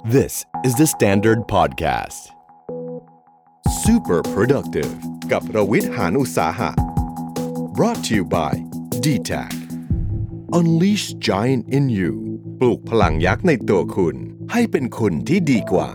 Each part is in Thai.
This is the Standard Podcast. Super productive กับรวิทย์หานอุตสาหะ brought to you by d t a c Unleash Giant in You ปลูกพลังยักษ์ในตัวคุณ ให้เป็นคุณที่ดีกว่า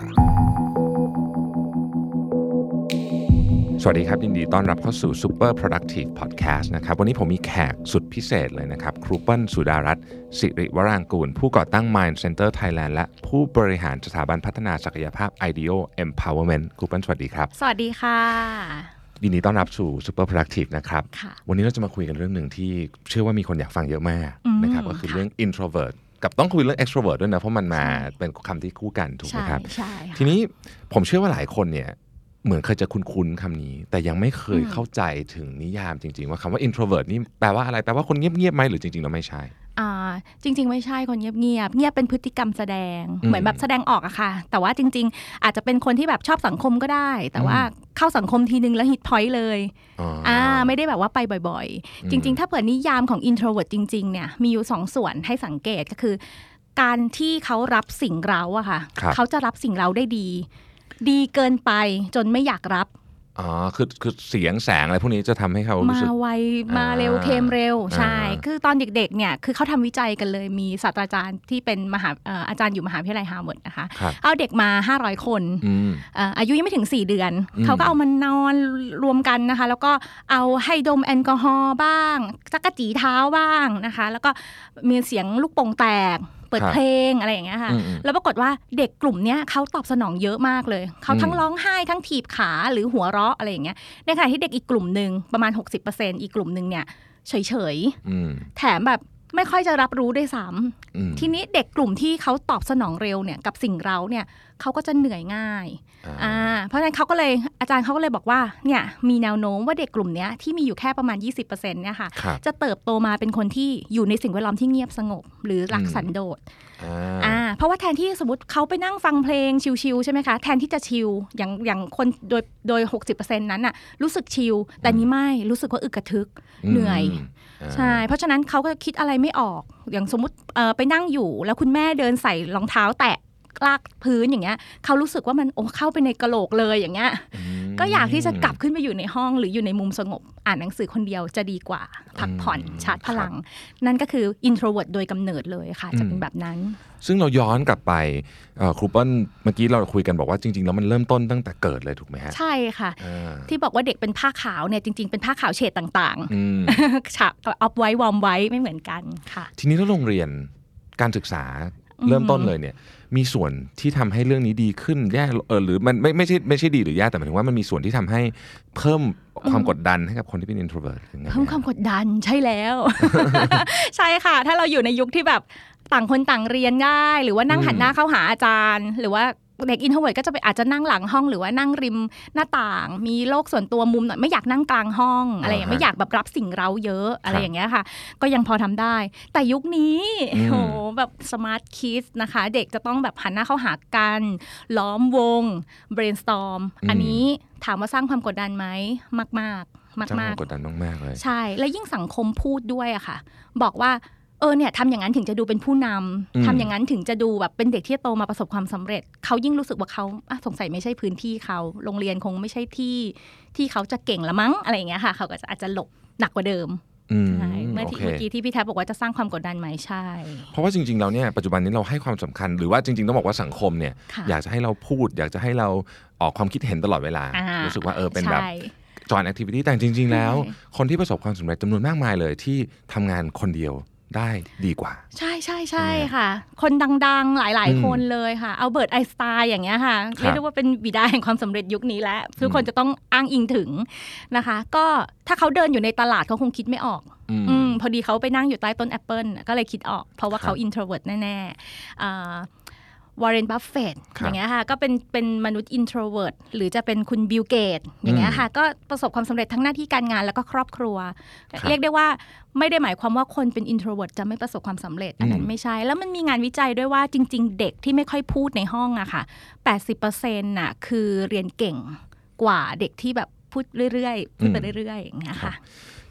วัสดีครับ ยินดีต้อนรับเข้าสู่ Super Productive Podcast นะครับวันนี้ผมมีแขกสุดพิเศษเลยนะครับครูเปิลสุดารัตน์สิริวรางกูล ผู้ก่อตั้ง Mind Center Thailand และผู้บริหารสถาบันพัฒนาศักยภาพ IDEO Empowerment ครูเปิลสวัสดีครับ สวัสดีค่ะ ยินดีต้อนรับสู่ Super Productive นะครับค่ะวันนี้เราจะมาคุยกันเรื่องหนึ่งที่เชื่อว่ามีคนอยากฟังเยอะมากอืมนะครับก็คือค่ะเรื่อง introvert กับต้องคุยเรื่อง extrovert ด้วยนะ เพราะมันมาเป็นคำที่คู่กันถูกไหมใช่ครับใช่ค่ะทีนี้ผมเชื่อว่าหลายคนเนี่ย เหมือนเคยจะคุ้นๆคำนี้ แต่ยังไม่เคยอืมเข้าใจถึงนิยามจริง ๆ ว่าคำว่า introvert นี่แปลว่าอะไรแปลว่าคนเงียบๆไหมหรือจริงๆเราไม่ใช่อ่าจริง ๆ ไม่ใช่คนเงียบเงียบๆเงียบเป็นพฤติกรรมแสดงอืมเหมือนแบบแสดงออกอะค่ะ แต่ว่าจริง ๆ อาจจะเป็นคนที่แบบชอบสังคมก็ได้ แต่ว่าเข้าสังคมทีนึงแล้วฮิตพอยต์เลยอ๋อออ่าไม่ได้แบบว่าไปบ่อยอืมๆจริง ๆ ถ้าเปิดนิยามของ introvert จริง ๆ เนี่ยมีอยู่สองส่วนให้สังเกตก็คือ การที่เขารับสิ่งเราอะค่ะครับเขาจะรับสิ่งเราได้ดี ดีเกินไปจนไม่อยากรับอ๋อคือคือเสียงแสงอะไรพวกนี้จะทำให้เขารู้มาสึกไวมาเร็วอ่าเคมเร็วใช่อ่าคือตอนเด็กๆเนี่ยคือเขาทำวิจัยกันเลยมีศาสตราจารย์ที่เป็นมหาเอ่ออาจารย์อยู่มหาวิทยาลัยฮาร์วาร์ดนะคะครับเอาเด็กมา 500 คนอืมเอ่ออายุยังไม่ถึง 4 เดือนอืมเขาก็เอามานอนรวมกันนะคะ แล้วก็เอาให้ดมแอลกอฮอล์บ้างจั๊กจี้เท้าบ้างนะคะ แล้วก็มีเสียงลูกโป่งแตกเปิดครับเพลงอะไรอย่างเงี้ยค่ะอืมอืมแล้วปรากฏว่าเด็กกลุ่มเนี้ยเขาตอบสนองเยอะมากเลย เขาทั้งอืมร้องไห้ทั้งถีบขาหรือหัวเราะอะไรอย่างเงี้ยในขณะที่เด็กอีกกลุ่มหนึ่งประมาณ 60%อีกกลุ่มหนึ่งเนี่ยเฉยอืมๆแถมแบบ ไม่ค่อยจะรับรู้ด้วยซ้อืมำทีนี้เด็กกลุ่มที่เขาตอบสนองเร็วเนี่ยกับสิ่งเราเนี่ยเขาก็จะเหนื่อยง่ายอ่าเพราะฉะนั้นเขาก็เลยอาจารย์เขาก็เลยบอกว่าเนี่ยมีแนวโน้มว่าเด็กกลุ่มเนี้ยที่มีอยู่แค่ประมาณ 20%เนี่ยค่ะครับจะเติบโตมาเป็นคนที่อยู่ในสิ่งแวดล้อมที่เงียบสงบ หรือรักอืมสันโดษอ่าอ่าเพราะว่าแทนที่สมมติเขาไปนั่งฟังเพลงชิลๆใช่ไหมคะแทนที่จะชิลอย่างอย่างคนโดยโดย 60%นั้นน่ะรู้สึกชิลแต่นี้ไม่รู้สึกว่าอึกกระทึกเหนื่อยา ใช่ เพราะฉะนั้นเขาก็คิดอะไรไม่ออก อย่างสมมติเอ่อไปนั่งอยู่ แล้วคุณแม่เดินใส่รองเท้าแตะลากพื้นอย่างเงี้ยเขารู้สึกว่ามันโอ้เข้าไปในกระโหลกเลยอย่างเงี้ยม ก็อยากที่จะกลับขึ้นไปอยู่ในห้องหรืออยู่ในมุมสงบ อ่านหนังสือคนเดียวจะดีกว่า พักผ่อนอืมชาร์จพลัง นั่นก็คือ introvert โดยกำเนิดเลยค่ะ จะเป็นแบบนั้น ซึ่งเราย้อนกลับไปเอ่อครูเปิ้ลเมื่อกี้เราคุยกันบอกว่าจริง ๆ แล้วมันเริ่มต้นตั้งแต่เกิดเลยถูกไหมฮะใช่ค่ะอ่าที่บอกว่าเด็กเป็นผ้าขาวเนี่ยจริง ๆ เป็นผ้าขาวเฉดต่างอืมๆฉากออฟไว้วอมไว้ไม่เหมือนกันค่ะ ทีนี้แล้วโรงเรียนการศึกษาอืม เริ่มต้นเลยเนี่ย มีส่วนที่ทำให้เรื่องนี้ดีขึ้นแย่เออหรือมันไม่ไม่ใช่ไม่ใช่ดีหรือแย่แต่หมายถึงว่ามันมีส่วนที่ทำให้เพิ่มความกดดันให้กับคนที่เป็น introvert ถึงไงเพิ่มความกดดันใช่แล้ว ใช่ค่ะ ถ้าเราอยู่ในยุคที่แบบต่างคนต่างเรียนได้ หรือว่านั่งหันหน้าเข้าหาอาจารย์ หรือว่า เด็ก introvert ก็จะไปอาจจะนั่งหลังห้องหรือว่านั่งริมหน้าต่าง มีโลกส่วนตัวมุมหน่อยไม่อยากนั่งกลางห้อง อะไรอย่างเงี้ยไม่อยากแบบรับสิ่งเร้าเยอะอะไรอย่างเงี้ยค่ะ ก็ยังพอทำได้ แต่ยุคนี้โหแบบ smart kids นะคะ เด็กจะต้องแบบหันหน้าเข้าหากัน ล้อมวง brainstorm อันนี้ถามว่าสร้างความกดดันไหมมาก ๆ มากสร้างคมาวากมกดดันมากๆเลยใช่ และยิ่งสังคมพูดด้วยอะค่ะ บอกว่า เออเนี่ยทำอย่างนั้นถึงจะดูเป็นผู้นำอืมทำอย่างนั้นถึงจะดูแบบเป็นเด็กที่โตมาประสบความสำเร็จ เขายิ่งรู้สึกว่าเขาอะสงสัยไม่ใช่พื้นที่เขาโรงเรียนคงไม่ใช่ที่ที่เขาจะเก่งละมั้งอะไรอย่างเงี้ยค่ะ เขาก็จะอาจจะหลบหนักกว่าเดิมอืมใช่เมื่อโอที่เคเมื่อกี้ที่พี่แทบบอกว่าจะสร้างความกดดันไหมใช่ เพราะว่าจริงๆแล้วเนี่ยปัจจุบันนี้เราให้ความสำคัญหรือว่าจริงๆต้องบอกว่าสังคมเนี่ยค่ะอยากจะให้เราพูด อยากจะให้เราออกความคิดเห็นตลอดเวลาอ่ารู้สึกว่าเออเป็นแบบใช่จอยแอคทิวิตี้แต่จริง ๆ แล้วใช่คนที่ประสบความสำเร็จจำนวนมากมายเลยที่ทำงานคนเดียว ได้ดีกว่า ใช่ใช่ใช่ใช่ไหมค่ะ คนดังๆหลายอืมๆคนเลยค่ะอัลเบิร์ตไอน์สไตน์อย่างเงี้ยค่ะครับเรียกได้ว่าเป็นบิดาแห่งความสำเร็จยุคนี้แล้วทุกคนจะต้องอ้างอิงถึงนะคะ ก็ถ้าเขาเดินอยู่ในตลาดเขาคงคิดไม่ออกอืมอืมพอดีเขาไปนั่งอยู่ใต้ต้นแอปเปิลก็เลยคิดออก เพราะว่าครับเขา introvert แน่ๆ วอร์เรนบัฟเฟตครับอย่างเงี้ยค่ะก็เป็นเป็นมนุษย์ introvert หรือจะเป็นคุณบิลเกตส์อย่างเงี้ยค่ะก็ประสบความสำเร็จทั้งหน้าที่การงานแล้วก็ครอบครัวครับเรียกได้ว่าไม่ได้หมายความว่าคนเป็น introvert จะไม่ประสบความสำเร็จอันนั้นอืมไม่ใช่ แล้วมันมีงานวิจัยด้วยว่าจริง ๆ เด็กที่ไม่ค่อยพูดในห้องอะค่ะ 80%น่ะคือเรียนเก่งกว่าเด็กที่แบบพูดเรื่อยๆพูดไปเรื่อยๆอย่างเงี้ยค่ะ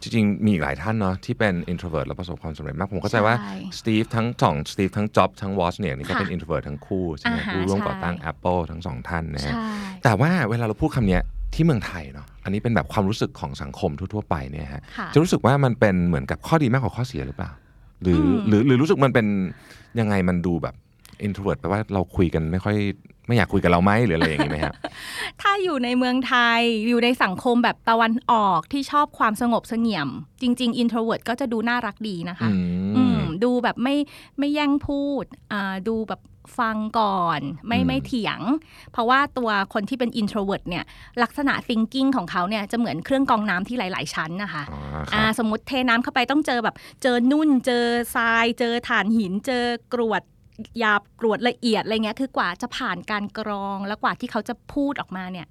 จริงๆมีอีกหลายท่านเนาะที่เป็น introvert แล้วประสบความสำเร็จมาก ผมเข้าใจว่าใช่สตีฟทั้งสองสตีฟทั้งจ็อบทั้งวอซเนี่ยนี่ก็เป็นค่ะ introvert ทั้งคู่ใช่ไหมอ่าฮะผู้ร่วมใช่ก่อตั้ง Apple ทั้งสองท่านนะฮะใช่แต่ว่าเวลาเราพูดคำเนี้ยที่เมืองไทยเนาะอันนี้เป็นแบบความรู้สึกของสังคมทั่วๆไปเนี่ยฮะค่ะจะรู้สึกว่ามันเป็นเหมือนกับข้อดีมากกว่าข้อเสียหรือเปล่า หรืออมหรือหรือรู้สึกมันเป็นยังไงมันดูแบบ introvert แปลว่าเราคุยกันไม่ค่อย ไม่อยากคุยกับเราไหมหรืออะไรอย่างนี้ไหมครับถ้าอยู่ในเมืองไทยอยู่ในสังคมแบบตะวันออกที่ชอบความสงบเสงี่ยม จริง ๆ introvert ก็จะดูน่ารักดีนะคะอือืมมดูแบบไม่ไม่แย่งพูดอ่าดูแบบฟังก่อนไม่อืมไม่เถียง เพราะว่าตัวคนที่เป็น introvert เนี่ยลักษณะ thinking ของเขาเนี่ยจะเหมือนเครื่องกรองน้ำที่หลาย ๆ ชั้นนะคะอ๋อคอ่ารับสมมติเทน้ำเข้าไปต้องเจอแบบเจอนุ่น เจอทราย เจอถ่านหิน เจอกรวด หยาบกรวดละเอียดอะไรเงี้ยคือกว่าจะผ่านการกรองแล้วกว่าที่เขาจะพูดออกมาเนี่ย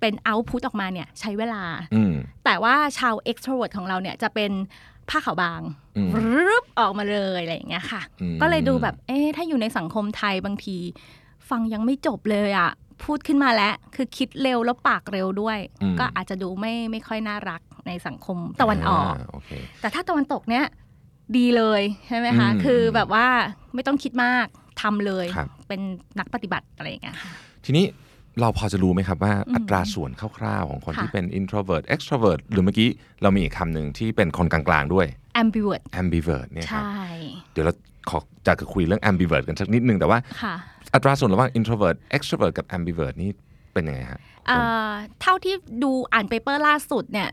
เป็นเอาพุตออกมาเนี่ยใช้เวลาอืมแต่ว่าชาว extrovert ของเราเนี่ยจะเป็นผ้าขาวบางอืมรึบออกมาเลยอะไรอย่างเงี้ยค่ะอืมก็เลยดูแบบเอ๊ะถ้าอยู่ในสังคมไทยบางที ฟังยังไม่จบเลยอะพูดขึ้นมาแล้วคือคิดเร็วแล้วปากเร็วด้วยมก็อาจจะดูไม่ไม่ค่อยน่ารักในสังคมตะวันออกาโอเคแต่ถ้าตะวันตกเนี่ย ดีเลยใช่ไหมคะอืมคือแบบว่าไม่ต้องคิดมากทำเลยครับเป็นนักปฏิบัติอะไรอย่างเงี้ยค่ะทีนี้เราพอจะรู้ไหมครับว่าอืมอัตราส่วนคร่าวๆ ของคนค่ะที่เป็น introvert extrovert หรือเมื่อกี้เรามีอีกคำหนึ่งที่เป็นคนกลางๆด้วย ambivert ambivert เนี่ยครับใช่เดี๋ยวเราขอจะคุยเรื่อง ambivert กันสักนิดนึงแต่ว่าค่ะอัตราส่วนระหว่าง introvert extrovert กับ ambivert นี่เป็นยังไงฮะเอ่อเท่าที่ดูอ่าน paper ล่าสุดเนี่ย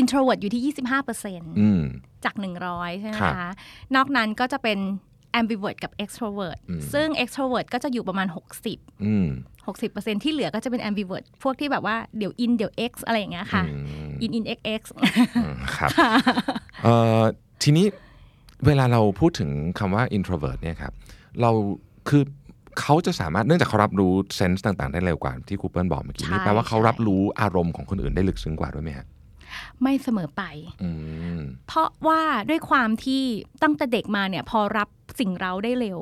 introvert อยู่ที่ 25%อืมจาก 100 ใช่ไหมครับคะนอกนั้นก็จะเป็น ambivert กับ extrovert อืมซึ่ง extrovert ก็จะอยู่ประมาณ 60อืม60%ที่เหลือก็จะเป็น ambivert พวกที่แบบว่าเดี๋ยว in เดี๋ยว x อะไรอย่างเงี้ยค่ะอืม in in x x อืมครับเอ่อทีนี้เวลาเราพูดถึงคำว่า introvert เนี่ยครับ เราคือเขาจะสามารถเนื่องจากเขารับรู้เซนส์ต่าง ๆ ได้เร็วกว่าที่ครูเปิลบอกเมื่อกี้นี่ใช่แปลว่าเขาใช่รับรู้อารมณ์ของคนอื่นได้ลึกซึ้งกว่าด้วยไหมฮะ ไม่เสมอไปอืมเพราะว่าด้วยความที่ตั้งแต่เด็กมาเนี่ยพอรับสิ่งเราได้เร็ว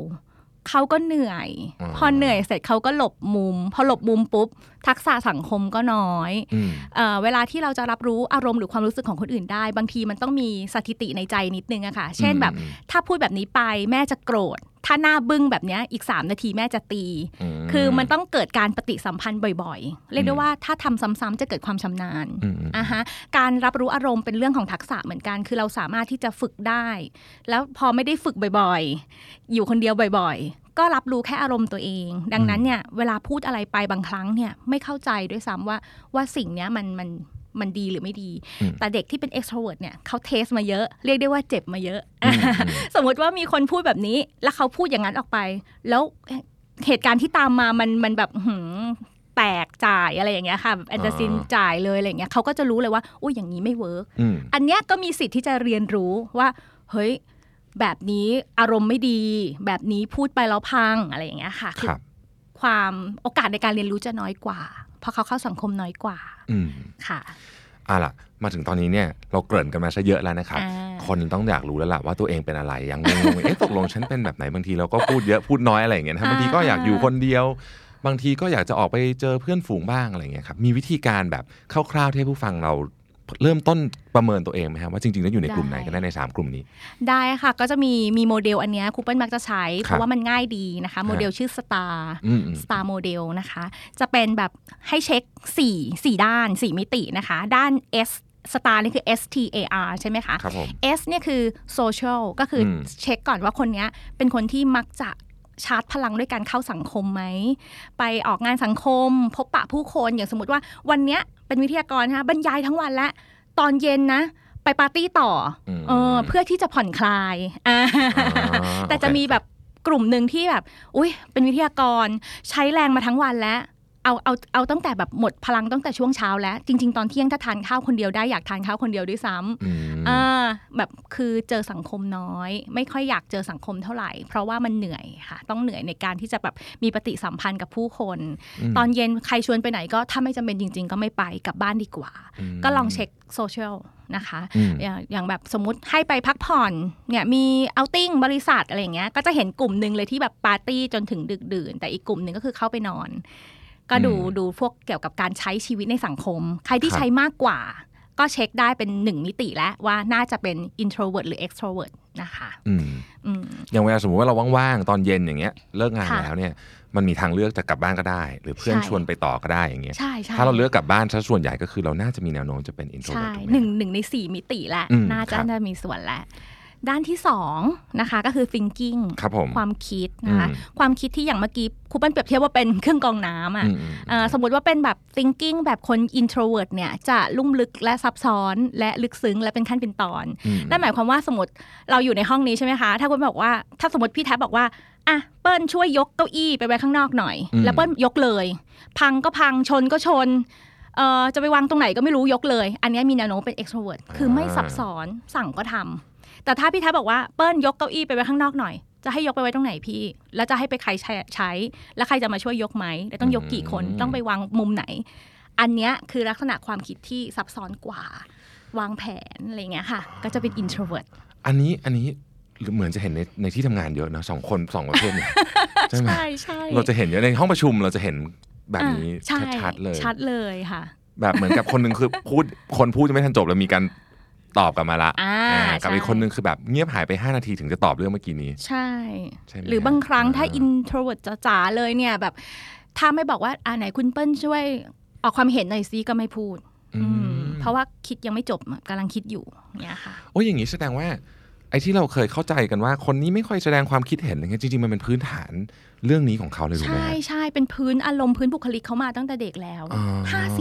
เขาก็เหนื่อยอ๋อพอเหนื่อยเสร็จเขาก็หลบมุม พอหลบมุมปุ๊บ ทักษะสังคมก็น้อยอืมเอ่อเวลาที่เราจะรับรู้อารมณ์หรือความรู้สึกของคนอื่นได้ บางทีมันต้องมีสถิติในใจนิดนึงอะค่ะ เช่นแบบอืมถ้าพูดแบบนี้ไปแม่จะโกรธถ้าหน้าบึ้งแบบเนี้ยอีก 3 นาทีแม่จะตี คือมันต้องเกิดการปฏิสัมพันธ์บ่อยๆ เรียกได้ว่าถ้าทำซ้ำๆจะเกิดความชำนาญอืมอืมอะฮะการรับรู้อารมณ์เป็นเรื่องของทักษะเหมือนกัน คือเราสามารถที่จะฝึกได้ แล้วพอไม่ได้ฝึกบ่อยๆ อยู่คนเดียวบ่อยๆ ก็รับรู้แค่อารมณ์ตัวเอง ดังนั้นเนี่ยเวลาพูดอะไรไปบางครั้งเนี่ยไม่เข้าใจด้วยซ้ำว่าว่าสิ่งเนี้ยมันมันมันดีหรือไม่ดีอืมแต่เด็กที่เป็น extrovert เนี่ยเขา test มาเยอะ เรียกได้ว่าเจ็บมาเยอะอืมอืมสมมติว่ามีคนพูดแบบนี้ แล้วเขาพูดอย่างนั้นออกไป แล้วเหตุการณ์ที่ตามมามันมันแบบหืมแตกจ่ายอะไรอย่างเงี้ยค่ะแบบแอนเดอร์ซินอ่าจ่ายเลยอะไรอย่างเงี้ยเขาก็จะรู้เลยว่าอุ้ยอย่างนี้ไม่ work อืมอันเนี้ยก็มีสิทธิ์ที่จะเรียนรู้ว่า เฮ้ย แบบนี้อารมณ์ไม่ดี แบบนี้พูดไปแล้วพังอะไรอย่างเงี้ยค่ะครับความโอกาสในการเรียนรู้จะน้อยกว่า เพราะเขาเข้าสังคมน้อยกว่าอืมค่ะอะล่ะ มาถึงตอนนี้เนี่ยเราเกริ่นกันมาซะเยอะแล้วนะครับอ่าคนต้องอยากรู้แล้วล่ะว่าตัวเองเป็นอะไรยังงงๆเอ๊ะตกลงฉันเป็นแบบไหนบางทีเราก็พูดเยอะพูดน้อยอะไรอย่างเงี้ยนะครับบางทีก็อยากอยู่คนเดียว บางทีก็อยากจะออกไปเจอเพื่อนฝูงบ้างอะไรอย่างเงี้ยครับมีวิธีการแบบคร่าวๆที่ให้ผู้ฟังเรา เริ่มต้นประเมินตัวเองไหมครับว่าจริงๆแล้วอยู่ในกลุ่มไหนกันได้ในสามกลุ่มนี้ ได้ค่ะก็จะมีมีโมเดลอันเนี้ยครูเปิลมักจะใช้ เพครับราะว่ามันง่ายดีนะคะ โมเดลชื่อ STAR อืมอืม STAR โมเดลนะคะ จะเป็นแบบให้เช็ค 4 4 ด้าน 4 มิตินะคะ ด้าน S STAR นี่คือ S T A R ใช่ไหมคะครับผม S เนี่ยคือ social ก็คืออมเช็คก่อนว่าคนเนี้ยเป็นคนที่มักจะ ชาร์จพลังด้วยการเข้าสังคมไหม ไปออกงานสังคม พบปะผู้คนอย่างสมมติว่าวันเนี้ยเป็นวิทยากรนะคะบรรยายทั้งวันและ ตอนเย็นนะ ไปปาร์ตี้ต่ออมเออเพื่อที่จะผ่อนคลายอ่าอ่าแต่จะโอเคมีแบบกลุ่มหนึ่งที่แบบ อุ้ยเป็นวิทยากรใช้แรงมาทั้งวันแล้ว เอาเอาเอาตั้งแต่แบบหมดพลังตั้งแต่ช่วงเช้าแล้ว จริง ๆ ตอนเที่ยงถ้าทานข้าวคนเดียวได้อยากทานข้าวคนเดียวด้วยซ้ำอืมอ่าแบบคือเจอสังคมน้อย ไม่ค่อยอยากเจอสังคมเท่าไหร่ เพราะว่ามันเหนื่อยค่ะ ต้องเหนื่อยในการที่จะแบบมีปฏิสัมพันธ์กับผู้คน ตอนเย็นใครชวนไปไหนก็ถ้าไม่จำเป็นจริง ๆ ก็ไม่ไปกลับบ้านดีกว่ามก็ลองเช็คโซเชียลนะคะอืมอย่างอย่างแบบสมมติให้ไปพักผ่อนเนี่ยมีเอาติ้งบริษัทอะไรอย่างเงี้ยก็จะเห็นกลุ่มหนึ่งเลยที่แบบปาร์ตี้จนถึงดึกดื่น แต่อีกกลุ่มหนึ่งก็คือเข้าไปนอน ก็ดูอืมดูพวกเกี่ยวกับการใช้ชีวิตในสังคม ใครที่ครับใช้มากกว่า ก็เช็คได้เป็นหนึ่งมิติแล้วว่าน่าจะเป็น introvert หรือ extrovert นะคะอืมอืมอย่างเวลาสมมติว่าเราว่างๆ ตอนเย็นอย่างเงี้ยเลิกงานค่ะแล้วเนี่ยมันมีทางเลือกจะกลับบ้านก็ได้ หรือเพื่อนใช่ชวนไปต่อก็ได้อย่างเงี้ยใช่ใช่ถ้าเราเลือกกลับบ้านซะส่วนใหญ่ก็คือเราน่าจะมีแนวโน้มจะเป็นใช่ introvert ถูกไหมหนึ่งหนึ่งในสี่มิติแหละอืมน่าจะครับจะมีส่วนแหละ ด้านที่สองนะคะก็คือ thinking ครับผมความคิดนะคะอืมความคิดที่อย่างเมื่อกี้ครูเปิ้ลเปรียบเทียบว่าเป็นเครื่องกรองน้ำอะอืมอืมเอ่อสมมติว่าเป็นแบบ thinking แบบคน introvert เนี่ยจะลุ่มลึกและซับซ้อนและลึกซึ้งและเป็นขั้นเป็นตอนอืมนั่นหมายความว่าสมมติเราอยู่ในห้องนี้ใช่ไหมคะ ถ้าคุณบอกว่าถ้าสมมติพี่แท็บบอกว่าอะเปิ้ลช่วยยกเก้าอี้ไปไว้ข้างนอกหน่อยอืมแล้วเปิ้ลยกเลย พังก็พังชนก็ชนเอ่อจะไปวางตรงไหนก็ไม่รู้ยกเลย อันเนี้ยมีแนวโน้มเป็น extrovert คือไม่ซับซ้อนสั่งก็ทำ แต่ถ้าพี่แท็บบอกว่าเปิ้ลยกเก้าอี้ไปไว้ข้างนอกหน่อย จะให้ยกไปไว้ตรงไหนพี่ แล้วจะให้ไปใครใช้ใช้ แล้วใครจะมาช่วยยกไหมแล้วต้องยกกี่คนอืมต้องไปวางมุมไหน อันเนี้ยคือลักษณะความคิดที่ซับซ้อนกว่า วางแผนอะไรเงี้ยค่ะ ก็จะเป็น introvert อันนี้อันนี้เหมือนจะเห็นในในที่ทำงานเยอะนะสองคนสองประเภทเนี่ยใช่ไหมใช่ใช่เราจะเห็นเยอะในห้องประชุมเราจะเห็นแบบนี้อ่าใช่ชัดๆเลย ชัดเลยค่ะ แบบเหมือนกับคนหนึ่งคือพูดคนพูดจะไม่ทันจบแล้วมีการ ตอบกลับมาละอ่าอ่ากับใช่อีกคนหนึงคือแบบเงียบหายไป 5 นาทีถึงจะตอบเรื่องเมื่อกี้นี้ ใช่ใช่ไหมหรือบางครั้งถ้าอ่า introvert จ๋าๆเลยเนี่ยแบบถ้าไม่บอกว่าอ่าไหนคุณเปิ้ลช่วยออกความเห็นหน่อยซิก็ไม่พูด อือืมมเพราะว่าคิดยังไม่จบอะกำลังคิดอยู่เนี่ยค่ะโอ้ยอย่างนี้แสดงว่าไอ้ที่เราเคยเข้าใจกันว่า คนนี้ไม่ค่อยแสดงความคิดเห็นอะไรเงี้ยจริงๆมันเป็นพื้นฐานเรื่องนี้ของเขาเลยถูกไหมใช่ฮะใช่เป็นพื้นอารมณ์พื้นบุคลิกเขามาตั้งแต่เด็กแล้วอ๋อ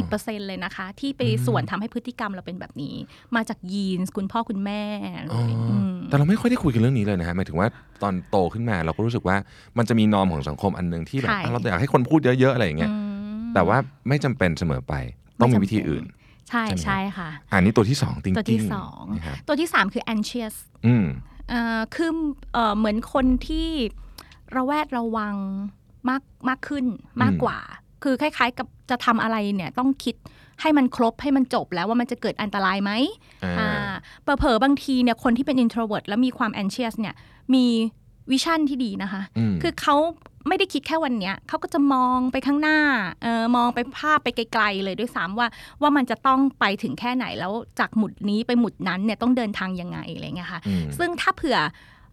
50%เลยนะคะ ที่ไปส่วนทำให้พฤติกรรมเราเป็นแบบนี้ มาจากยีนส์คุณพ่อคุณแม่เลอ๋อยมแต่เราไม่ค่อยได้คุยกันเรื่องนี้เลยนะฮะหมายถึงว่าตอนโตขึ้นมาเราก็รู้สึกว่ามันจะมีนอมของสังคมอันหนึ่งที่แบบใช่อะเราอยากให้คนพูดเยอะๆอะไรอย่างเงี้ยอืมแต่ว่าไม่จำเป็นเสมอไปต้องมีวิธีอื่น ใช่ใช่ไหมใช่ค่ะ อันนี้ตัวที่สองติงตัวที่สองนะครับตัวที่สามคือ anxious อืมเอ่อคือเอ่อเหมือนคนที่ระแวดระวังมากมากขึ้นมากกว่า คือคล้าย ๆ กับจะทำอะไรเนี่ยต้องคิดให้มันครบให้มันจบแล้วว่ามันจะเกิดอันตรายไหมอ่าอ่าเผลอๆบางทีเนี่ยคนที่เป็น introvert แล้วมีความ anxious เนี่ยมีวิชั่นที่ดีนะคะอืมคือเขา ไม่ได้คิดแค่วันเนี้ยเขาก็จะมองไปข้างหน้าเออมองไปภาพไปไกล ๆ เลยด้วยซ้ำว่าว่ามันจะต้องไปถึงแค่ไหนแล้วจากหมุดนี้ไปหมุดนั้นเนี่ยต้องเดินทางยังไงอะไรเงี้ยค่ะอืมซึ่งถ้าเผื่อ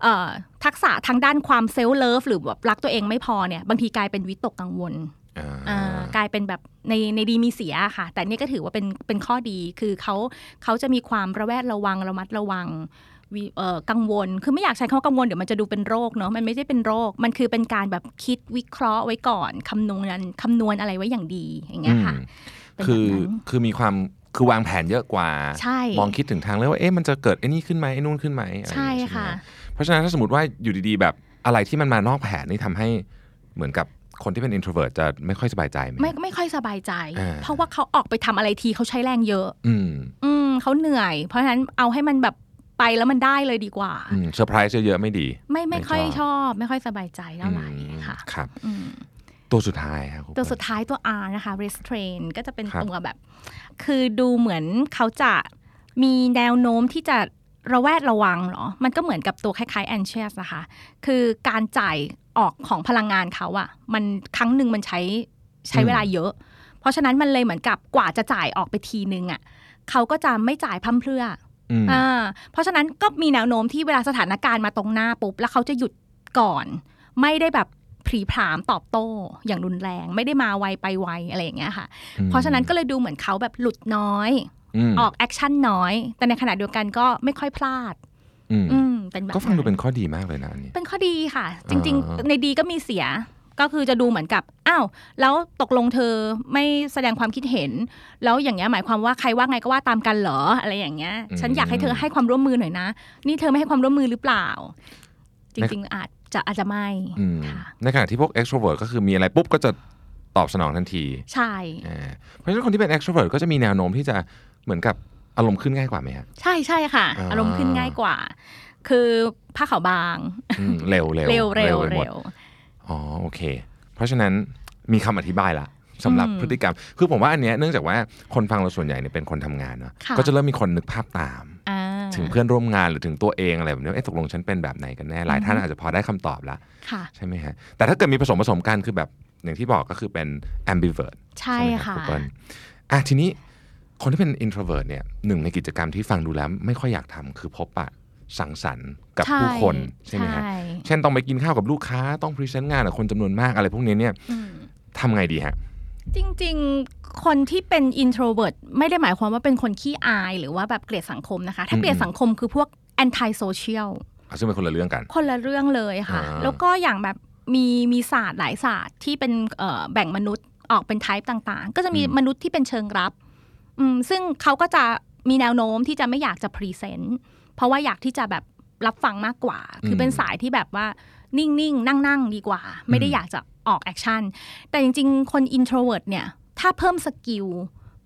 เอ่อทักษะทางด้านความเซลล์เลิฟหรือแบบรักตัวเองไม่พอเนี่ยบางทีกลายเป็นวิตกกังวลอ่าอ่ากลายเป็นแบบในในดีมีเสียค่ะ แต่นี่ก็ถือว่าเป็นเป็นข้อดีคือเขาเขาจะมีความระแวดระวังระมัดระวังวิเอ่อ กังวล คือไม่อยากใช้คำว่ากังวลเดี๋ยวมันจะดูเป็นโรคเนาะมันไม่ใช่เป็นโรค มันคือเป็นการแบบคิดวิเคราะห์ไว้ก่อนคำนวณคำนวณอะไรไว้อย่างดีอย่างเงี้ยค่ะอืมเป็นคือแบบนั้นคือมีความคือวางแผนเยอะกว่าใช่มองคิดถึงทางเลยว่าเอ๊ะมันจะเกิดไอ้นี่ขึ้นไหมไอ้นู่นขึ้นไหมอะไรอย่างใช่เงี้ยไหมค่ะฮเพราะฉะนั้นถ้าสมมติว่าอยู่ดีๆ แบบอะไรที่มันมานอกแผนนี่ทำให้เหมือนกับคนที่เป็น introvert จะไม่ค่อยสบายใจไหมไม่ไม่ค่อยสบายใจอ่าเพราะว่าเขาออกไปทำอะไรทีเขาใช้แรงเยอะ อืมอืมเขาเหนื่อย เพราะฉะนั้นเอาให้มันแบบ ไปแล้วมันได้เลยดีกว่าอืมเซอร์ไพรส์เยอะๆไม่ดี ไม่ไม่ไม่ค่อยชอบชอบ ไม่ค่อยสบายใจเท่าไหร่อืมค่ะครับอืมตัวสุดท้ายครับคุณตัวสุดเปิ้ลท้ายตัว R นะคะ restrain ก็จะเป็นครับตัวแบบ คือดูเหมือนเขาจะมีแนวโน้มที่จะระแวดระวังเหรอมันก็เหมือนกับตัวคล้ายๆ anxious นะคะ คือการจ่ายออกของพลังงานเขาอะมันครั้งหนึ่งมันใช้ใช้เวลาเยอะ เพราะฉะนั้นมันเลยเหมือนกับกว่าจะจ่ายออกไปทีนึงอะเขาก็จะไม่จ่ายพร่ำเพรื่อ อืมอ่าเพราะฉะนั้นก็มีแนวโน้มที่เวลาสถานการณ์มาตรงหน้าปุ๊บ แล้วเขาจะหยุดก่อน ไม่ได้แบบผลีผลามตอบโต้อย่างรุนแรง ไม่ได้มาไวไปไวอะไรอย่างเงี้ยค่ะ เพราะฉะนั้นก็เลยดูเหมือนเขาแบบหลุดน้อยมออกแอคชั่นน้อย แต่ในขณะเดียวกันก็ไม่ค่อยพลาดอืมอืมเป็นแบบก็ฟังดูนั้นเป็นข้อดีมากเลยนะอันนี้เป็นข้อดีค่ะ จริงอ่าๆในดีก็มีเสีย ก็คือจะดูเหมือนกับอ้าวแล้วตกลงเธอไม่แสดงความคิดเห็น แล้วอย่างเงี้ยหมายความว่าใครว่าไงก็ว่าตามกันเหรออะไรอย่างเงี้ย ฉันอยากให้เธอให้ความร่วมมือหน่อยนะ นี่เธอไม่ให้ความร่วมมือหรือเปล่า จริง ๆ อาจจะอาจจะไม่อืมค่ะในขณะที่พวก extrovert ก็คือมีอะไรปุ๊บก็จะตอบสนองทันที ใช่อ่าเพราะฉะนั้นคนที่เป็น extrovert ก็จะมีแนวโน้มที่จะเหมือนกับอารมณ์ขึ้นง่ายกว่าไหมฮะใช่ใช่ค่ะอ่าอารมณ์ขึ้นง่ายกว่า คือผ้าขาวบางอืมเร็วเร็วเร็วเร็วไปหมดเร็ว อ๋อโอเค เพราะฉะนั้นมีคำอธิบายละสำหรับอืมพฤติกรรม คือผมว่าอันเนี้ยเนื่องจากว่าคนฟังเราส่วนใหญ่เนี่ยเป็นคนทำงานเนาะค่ะก็จะเริ่มมีคนนึกภาพตามอ่าถึงเพื่อนร่วมงานหรือถึงตัวเองอะไรแบบนี้ว่าเอ๊ะตกลงฉันเป็นแบบไหนกันแน่หลายท่านอาจจะพอได้คำตอบละค่ะใช่ไหมฮะแต่ถ้าเกิดมีผสมผสมกันคือแบบอย่างที่บอกก็คือเป็น ambivert ใช่ไหมรับค่ะณเปิ้ลอะทีนี้คนที่เป็น introvert เนี่ยหนึ่งในกิจกรรมที่ฟังดูแล้วไม่ค่อยอยากทำคือพบปะ สังสรรค์กับใช่ผู้คนใช่ไหมฮะใช่เช่นต้องไปกินข้าวกับลูกค้าต้องพรีเซนต์งานกับคนจำนวนมากอะไรพวกนี้เนี่ยอืมทำไงดีฮะจริงๆ คนที่เป็น introvert ไม่ได้หมายความว่าเป็นคนขี้อาย หรือว่าแบบเกลียดสังคมนะคะ ถ้าเกลียดอืมสังคมคือพวก anti social อะซึ่งเป็นคนละเรื่องกัน คนละเรื่องเลยค่ะอ่าแล้วก็อย่างแบบมีมีศาสตร์หลายศาสตร์ที่เป็นเอ่อแบ่งมนุษย์ออกเป็น type ต่างๆ ก็จะมีมนุษย์ที่เป็นเชิงรับอืมซึ่งเขาก็จะ มีแนวโน้มที่จะไม่อยากจะ present เพราะว่าอยากที่จะแบบรับฟังมากกว่า คือเป็นสายที่แบบว่านิ่งๆ นั่งๆ ดีกว่า ไม่ได้อยากจะออก action แต่จริง ๆ คน introvert เนี่ย ถ้าเพิ่ม skill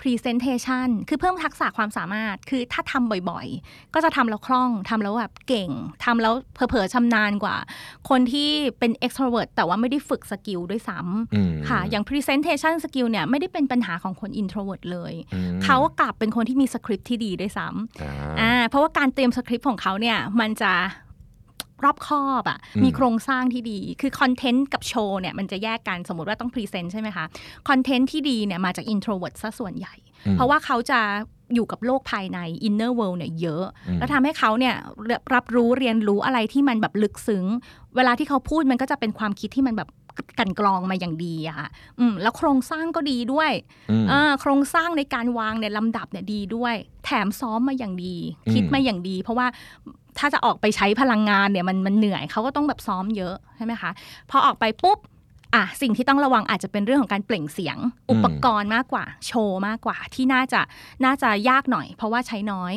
presentation คือเพิ่มทักษะความสามารถ คือถ้าทำบ่อยๆ ก็จะทำแล้วคล่องทำแล้วแบบเก่งทำแล้วเผลอๆชำนาญกว่า คนที่เป็น extrovert แต่ว่าไม่ได้ฝึก skill ด้วยซ้ำอืมค่ะ อย่าง presentation skill เนี่ยไม่ได้เป็นปัญหาของคน introvert เลยอืมเขากลับเป็นคนที่มีสคริปต์ที่ดีด้วยซ้ำอ่าอ่าเพราะว่าการเตรียมสคริปต์ของเขาเนี่ยมันจะ รอบคอบอะอืมมีโครงสร้างที่ดีคือ content กับโชว์เนี่ยมันจะแยกกันสมมติว่าต้อง present ใช่ไหมคะ content ที่ดีเนี่ยมาจาก introvert ซะส่วนใหญ่อืมเพราะว่าเขาจะอยู่กับโลกภายใน inner world เนี่ยเยอะอืมแล้วทำให้เขาเนี่ยรับรู้เรียนรู้อะไรที่มันแบบลึกซึ้ง เวลาที่เขาพูดมันก็จะเป็นความคิดที่มันแบบกลันกรองมาอย่างดีอะค่ะอืมแล้วโครงสร้างก็ดีด้วยอืมเออโครงสร้างในการวางเนี่ยลำดับเนี่ยดีด้วย แถมซ้อมมาอย่างดีอืมคิดมาอย่างดี เพราะว่า ถ้าจะออกไปใช้พลังงานเนี่ยมันมันเหนื่อยเขาก็ต้องแบบซ้อมเยอะใช่ไหมคะพอออกไปปุ๊บอะสิ่งที่ต้องระวังอาจจะเป็นเรื่องของการเปล่งเสียง อุปกรณ์มากกว่า โชว์มากกว่าที่น่าจะน่าจะยากหน่อย เพราะว่าใช้น้อย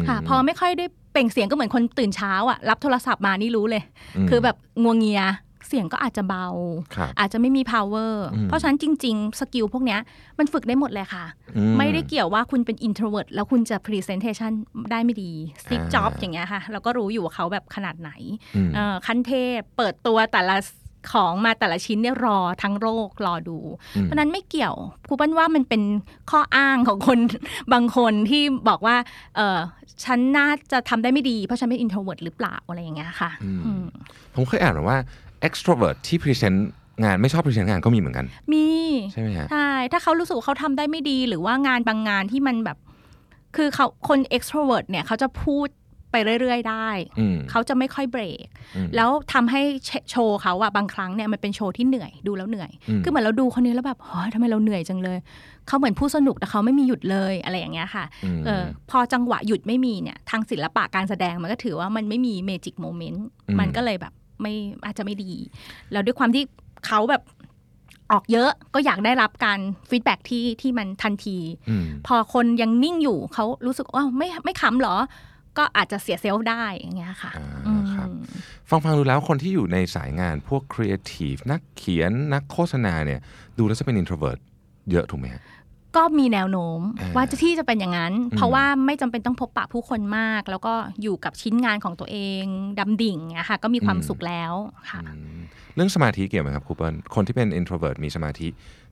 มค่ะ พอไม่ค่อยได้เปล่งเสียงก็เหมือนคนตื่นเช้าอะรับโทรศัพท์มานี่รู้เลยมคือแบบงัวเงียเสียงก็อาจจะเบาครับอาจจะไม่มี power อืมเพราะฉะนั้นจริง ๆ สกิลพวกเนี้ยมันฝึกได้หมดเลยค่ะอืไม่ได้เกี่ยวว่าคุณเป็น introvert แล้วคุณจะ presentation ได้ไม่ดี Steve อ่า Jobs อย่างเงี้ยค่ะ เราก็รู้อยู่ว่าเขาแบบขนาดไหนอืมเอ่อขั้นเทพเปิดตัวแต่ละของมาแต่ละชิ้นเนี่ยรอทั้งโลกรอดูอืมเพราะฉะนั้นไม่เกี่ยวครูปั้นว่ามันเป็นข้ออ้างของคนบางคนที่บอกว่า เออฉันน่าจะทำได้ไม่ดี เพราะฉันเป็น introvert หรือเปล่าอะไรอย่างเงี้ยค่ะอืมอืมผมเคยอ่านมาว่า extrovert ที่ present งานไม่ชอบ present งานก็มีเหมือนกัน มีใช่ไหมฮะใช่ถ้าเขารู้สึกว่าเขาทำได้ไม่ดี หรือว่างานบางงานที่มันแบบ คือเขาคน extrovert เนี่ยเขาจะพูดไปเรื่อย ๆ ได้อืมเขาจะไม่ค่อยเบรกอืมแล้วทำให้โชโชว์เขาอะบางครั้งเนี่ยมันเป็นโชว์ที่เหนื่อยดูแล้วเหนื่อยอืมคือเหมือนเราดูคนนี้แล้วแบบโอ้ยทำไมเราเหนื่อยจังเลย เขาเหมือนผู้สนุกแต่เขาไม่มีหยุดเลยอะไรอย่างเงี้ยค่ะอืมเออพอจังหวะหยุดไม่มีเนี่ยทางศิลปะการแสดงมันก็ถือว่ามันไม่มี magic moment มันก็เลยแบบ ไม่อาจจะไม่ดี แล้วด้วยความที่เขาแบบออกเยอะก็อยากได้รับการ feedback ที่ที่มันทันทีอืมพอคนยังนิ่งอยู่เขารู้สึกว่าไม่ไม่ขำเหรอ ก็อาจจะเสีย self ได้อย่างเงี้ยค่ะอ่าอืมครับฟังฟังดูแล้วคนที่อยู่ในสายงานพวกครีเอทีฟนักเขียนนักโฆษณาเนี่ย ดูแล้วจะเป็น introvert เยอะถูกไหมฮะ ก็มีแนวโน้มอ่าว่าจะที่จะเป็นอย่างนั้นอืมเพราะว่าไม่จำเป็นต้องพบปะผู้คนมาก แล้วก็อยู่กับชิ้นงานของตัวเองดำดิ่งเงี้ยค่ะก็มีความสุขแล้วค่ะอืมเรื่องสมาธิเกี่ยวไหมครับครูเปิ้ลคนที่เป็น introvert มีสมาธิ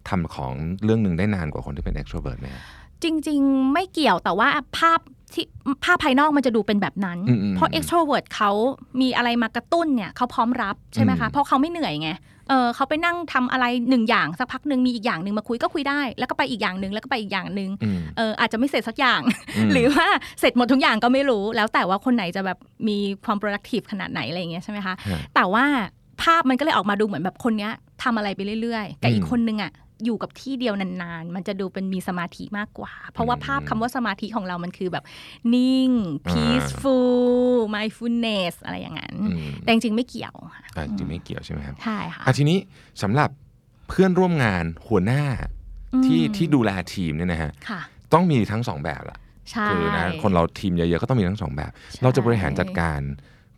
ทำของเรื่องหนึ่งได้นานกว่าคนที่เป็น extrovert ไหมฮะจริง ๆ ไม่เกี่ยวแต่ว่าภาพที่ภาพภายนอกมันจะดูเป็นแบบนั้นอืมอืมเพราะ extrovert เขามีอะไรมากระตุ้นเนี่ยเขาพร้อมรับใช่ไหมคะอืมเพราะเขาไม่เหนื่อยไง เออเขาไปนั่งทำอะไรหนึ่งอย่างสักพักหนึ่งมีอีกอย่างหนึ่งมาคุยก็คุยได้ แล้วก็ไปอีกอย่างหนึ่งแล้วก็ไปอีกอย่างหนึ่งอืมเอออาจจะไม่เสร็จสักอย่างมหรือว่าเสร็จหมดทุกอย่างก็ไม่รู้ แล้วแต่ว่าคนไหนจะแบบมีความ productive ขนาดไหนอะไรอย่างเงี้ยใช่ไหมคะฮะแต่ว่าภาพมันก็เลยออกมาดูเหมือนแบบคนเนี้ยทำอะไรไปเรื่อยๆกับอีอืกมคนนึงอะ อยู่กับที่เดียวนานๆ มันจะดูเป็นมีสมาธิมากกว่า เพราะว่าอืมภาพคำว่าสมาธิของเรามันคือแบบนิ่ง peaceful mindfulness อะไรอย่างนั้นอืมแต่จริงๆไม่เกี่ยวค่ะอะจริงไม่เกี่ยวใช่ไหมครับใช่ค่ะอะทีนี้สำหรับเพื่อนร่วมงานหัวหน้าที่อืมที่ดูแลทีมเนี่ยนะฮะค่ะต้องมีทั้งสองแบบละใช่คือนะคนเราทีมเยอะๆก็ต้องมีทั้งสองแบบ เราจะบริหารจัดการ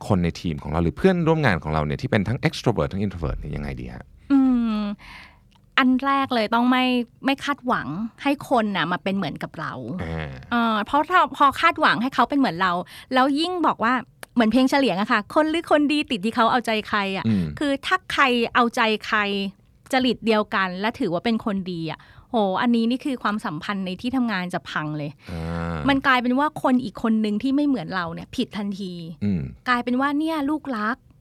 คนในทีมของเราหรือเพื่อนร่วมงานของเราเนี่ยที่เป็นทั้ง extrovert ทั้ง introvert เนี่ยยังไงดีฮะ อืมอันแรกเลยต้องไม่ไม่คาดหวังให้คนน่ะมาเป็นเหมือนกับเราอ่าเออเพราะถ้าพอคาดหวังให้เขาเป็นเหมือนเรา แล้วยิ่งบอกว่าเหมือนเพลงเฉลียงอะค่ะ คนหรือคนดีติดที่เขาเอาใจใครอะอืมคือถ้าใครเอาใจใครจริตเดียวกัน และถือว่าเป็นคนดีอะโห อันนี้นี่คือความสัมพันธ์ในที่ทำงานจะพังเลยอ่ามันกลายเป็นว่าคนอีกคนหนึ่งที่ไม่เหมือนเราเนี่ย ผิดทันทีอืมกลายเป็นว่าเนี่ยลูกรักอืมอืม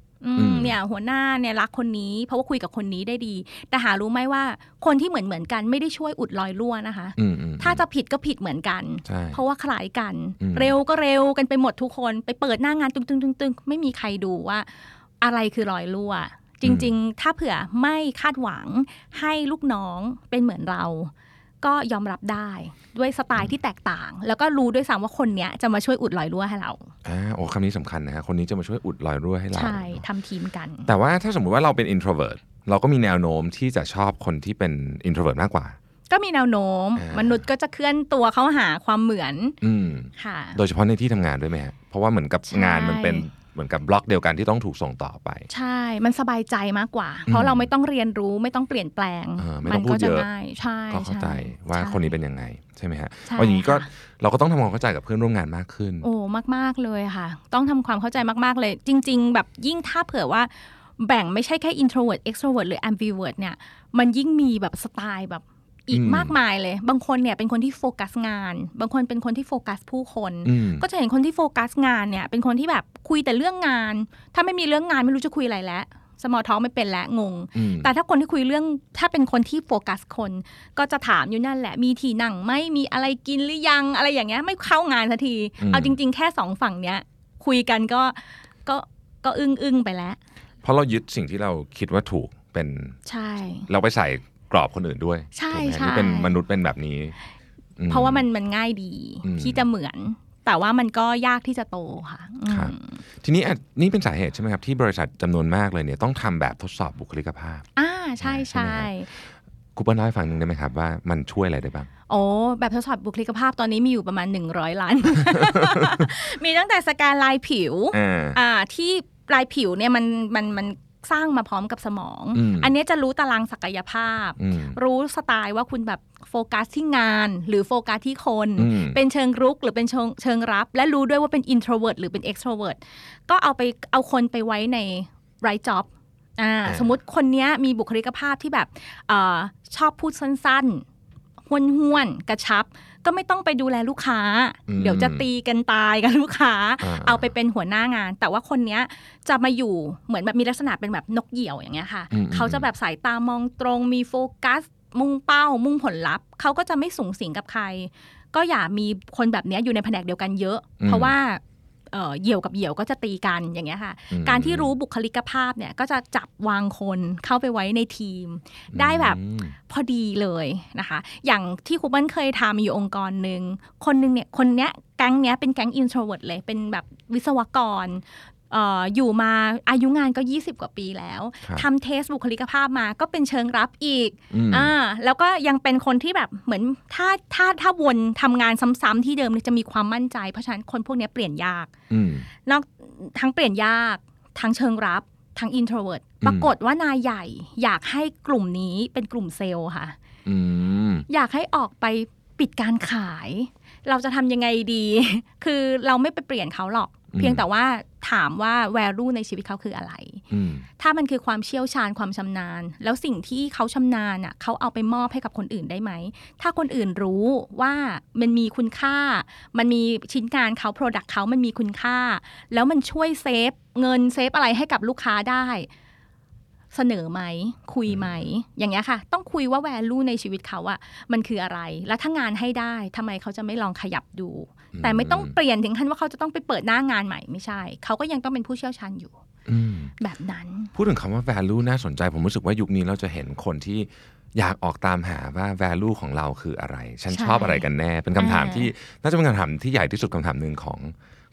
เนี่ยหัวหน้าเนี่ยรักคนนี้ เพราะว่าคุยกับคนนี้ได้ดี แต่หารู้ไหมว่าคนที่เหมือนเหมือนๆกันไม่ได้ช่วยอุดรอยรั่วนะคะอืมอืมถ้าจะผิดก็ผิดเหมือนกันใช่เพราะว่าคล้ายกันอืมเร็วก็เร็วกันไปหมดทุกคนไปเปิดหน้างานตึงตึงตึงตึงไม่มีใครดูว่า อะไรคือรอยรั่วจริง ๆ ถ้าเผื่อไม่คาดหวังให้ลูกน้องเป็นเหมือนเรา ก็ยอมรับได้ด้วยสไตล์ที่แตกต่าง แล้วก็รู้ด้วยซ้ำว่าคนเนี้ยจะมาช่วยอุดรอยรั่วให้เราอ่าโอ้คำนี้สำคัญนะฮะคนนี้จะมาช่วยอุดรอยรั่วให้เราใช่ทำทีมกัน แต่ว่าถ้าสมมุติว่าเราเป็น introvert เราก็มีแนวโน้มที่จะชอบคนที่เป็น introvert มากกว่า ก็มีแนวโน้มอ่ามนุษย์ก็จะเคลื่อนตัวเข้าหาความเหมือน อืมค่ะ โดยเฉพาะในที่ทำงานด้วยไหมฮะเพราะว่าเหมือนกับใช่งานมันเป็น เหมือนกับบล็อกเดียวกันที่ต้องถูกส่งต่อไป ใช่ มันสบายใจมากกว่า เพราะเราไม่ต้องเรียนรู้ไม่ต้องเปลี่ยนแปลงเออไม่ต้องพูก็ดจะเยอะง่ายใช่ก็เข้าใจช่ว่าช่คนนี้เป็นยังไงใช่ไหมฮะใช่เอาอย่างนี้ก็ค่ะเราก็ต้องทำความเข้าใจกับเพื่อนร่วมงานมากขึ้น โอ้มากๆเลยค่ะ ต้องทำความเข้าใจมากๆเลย จริง ๆ แบบยิ่งถ้าเผื่อว่าแบ่งไม่ใช่แค่ introvert extrovert หรือ ambivert เนี่ย มันยิ่งมีแบบสไตล์แบบ อีกอืมมากมายเลย บางคนเนี่ยเป็นคนที่โฟกัสงาน บางคนเป็นคนที่โฟกัสผู้คนอืมก็จะเห็นคนที่โฟกัสงานเนี่ย เป็นคนที่แบบคุยแต่เรื่องงาน ถ้าไม่มีเรื่องงานไม่รู้จะคุยอะไรแล้วสมอท้องไม่เป็นแล้วงงอืมแต่ถ้าคนที่คุยเรื่องถ้าเป็นคนที่โฟกัสคน ก็จะถามอยู่นั่นแหละ มีที่นั่งไหม่มีอะไรกินหรือยังอะไรอย่างเงี้ยไม่เข้างานสักทีอืมเอาจริง ๆ แค่สองฝั่งเนี้ย คุยกันก็ก็ก็อึ้งอึ้งๆไปแล้ว เพราะเรายึดสิ่งที่เราคิดว่าถูกเป็นใช่ เราไปใส่ กรอบคนอื่นด้วย ใช่ถูกไหมใช่นี่เป็นมนุษย์เป็นแบบนี้อืเพราะว่ามันมันง่ายดีอืมที่จะเหมือน แต่ว่ามันก็ยากที่จะโตค่ะอืมครับทีนี้อะนี่เป็นสาเหตุใช่ไหมครับ ที่บริษัทจำนวนมากเลยเนี่ยต้องทำแบบทดสอบบุคลิกภาพ อ่าใช่ใช่ไหมใช่ครูเปิ้ลเล่าให้ฟังหนึ่งได้ไหมครับว่ามันช่วยอะไรได้บ้าง โอ้แบบทดสอบบุคลิกภาพตอนนี้มีอยู่ประมาณ 100 ล้าน มีตั้งแต่สแกนลายผิวอ่าอ่าที่ลายผิวเนี่ยมันมันมัน สร้างมาพร้อมกับสมองอืมอันเนี้ยจะรู้ตารางศักยภาพอืมรู้สไตล์ว่าคุณแบบโฟกัสที่งานหรือโฟกัสที่คนอืมเป็นเชิงรุกหรือเป็นเชิงเชิงรับ และรู้ด้วยว่าเป็น introvert หรือเป็น extrovert ก็เอาไปเอาคนไปไว้ใน right job อ่าอ่าสมมติคนเนี้ยมีบุคลิกภาพที่แบบเออชอบพูดสั้นๆห้วนห้วนๆกระชับ ก็ไม่ต้องไปดูแลลูกค้าอืมเดี๋ยวจะตีกันตายกับลูกค้าอ่าเอาไปเป็นหัวหน้างาน แต่ว่าคนเนี้ยจะมาอยู่เหมือนแบบมีลักษณะเป็นแบบนกเหยี่ยวอย่างเงี้ยค่ะอืมเขาจะแบบสายตามองตรงมีโฟกัส มุ่งเป้า มุ่งผลลัพธ์ เขาก็จะไม่สูงสิงกับใคร ก็อย่ามีคนแบบเนี้ยอยู่ในแผนกเดียวกันเยอะอืมเพราะว่า เอ่อเหยี่ยวกับเหยี่ยวก็จะตีกันอย่างเงี้ยค่ะอืมการที่รู้บุคลิกภาพเนี่ยก็จะจับวางคนเข้าไปไว้ในทีม ได้แบบอืมพอดีเลยนะคะ อย่างที่ครูเปิ้ลเคยทำอยู่องค์กรหนึ่งคนหนึ่งเนี่ยคนเนี้ยแก๊งเนี้ยเป็นแก๊ง introvert เลยเป็นแบบวิศวกรเอ่ออยู่มาอายุงานก็ 20 กว่าปีแล้วครับทำเทสบุคลิกภาพมาก็เป็นเชิงรับอีกอืมอ่าแล้วก็ยังเป็นคนที่แบบเหมือนถ้าถ้าถ้าวนทำงานซ้ำๆที่เดิมเนี่ยจะมีความมั่นใจ เพราะฉะนั้นคนพวกเนี้ยเปลี่ยนยากอืมนอกทั้งเปลี่ยนยากทั้งเชิงรับทั้ง introvert อืมปรากฏว่านายใหญ่ อยากให้กลุ่มนี้เป็นกลุ่มเซลล์ค่ะอืมอยากให้ออกไปปิดการขาย เราจะทำยังไงดี คือเราไม่ไปเปลี่ยนเขาหรอกอืม เพียงแต่ว่าถามว่า value ในชีวิตเขาคืออะไรอืมถ้ามันคือความเชี่ยวชาญความชำนาญ แล้วสิ่งที่เขาชำนาญอะเขาเอาไปมอบให้กับคนอื่นได้ไหม ถ้าคนอื่นรู้ว่ามันมีคุณค่า มันมีชิ้นงานเขา Product เขามันมีคุณค่า แล้วมันช่วย save เงิน save อะไรให้กับลูกค้าได้ เสนอไหม คุยไหม อย่างเงี้ยค่ะ ต้องคุยว่า value ในชีวิตเขาอะมันคืออะไร แล้วถ้างานให้ได้ทำไมเขาจะไม่ลองขยับดู แต่ไม่ต้องเปลี่ยนถึงขั้นว่าเขาจะต้องไปเปิดหน้างานใหม่ไม่ใช่ เขาก็ยังต้องเป็นผู้เชี่ยวชาญอยู่อืมแบบนั้น พูดถึงคำว่า value น่าสนใจ ผมรู้สึกว่ายุคนี้เราจะเห็นคนที่อยากออกตามหาว่า value ของเราคืออะไร ฉันใช่ชอบอะไรกันแน่ เป็นคำถามอ่าที่น่าจะเป็นคำถามที่ใหญ่ที่สุดคำถามหนึ่งของ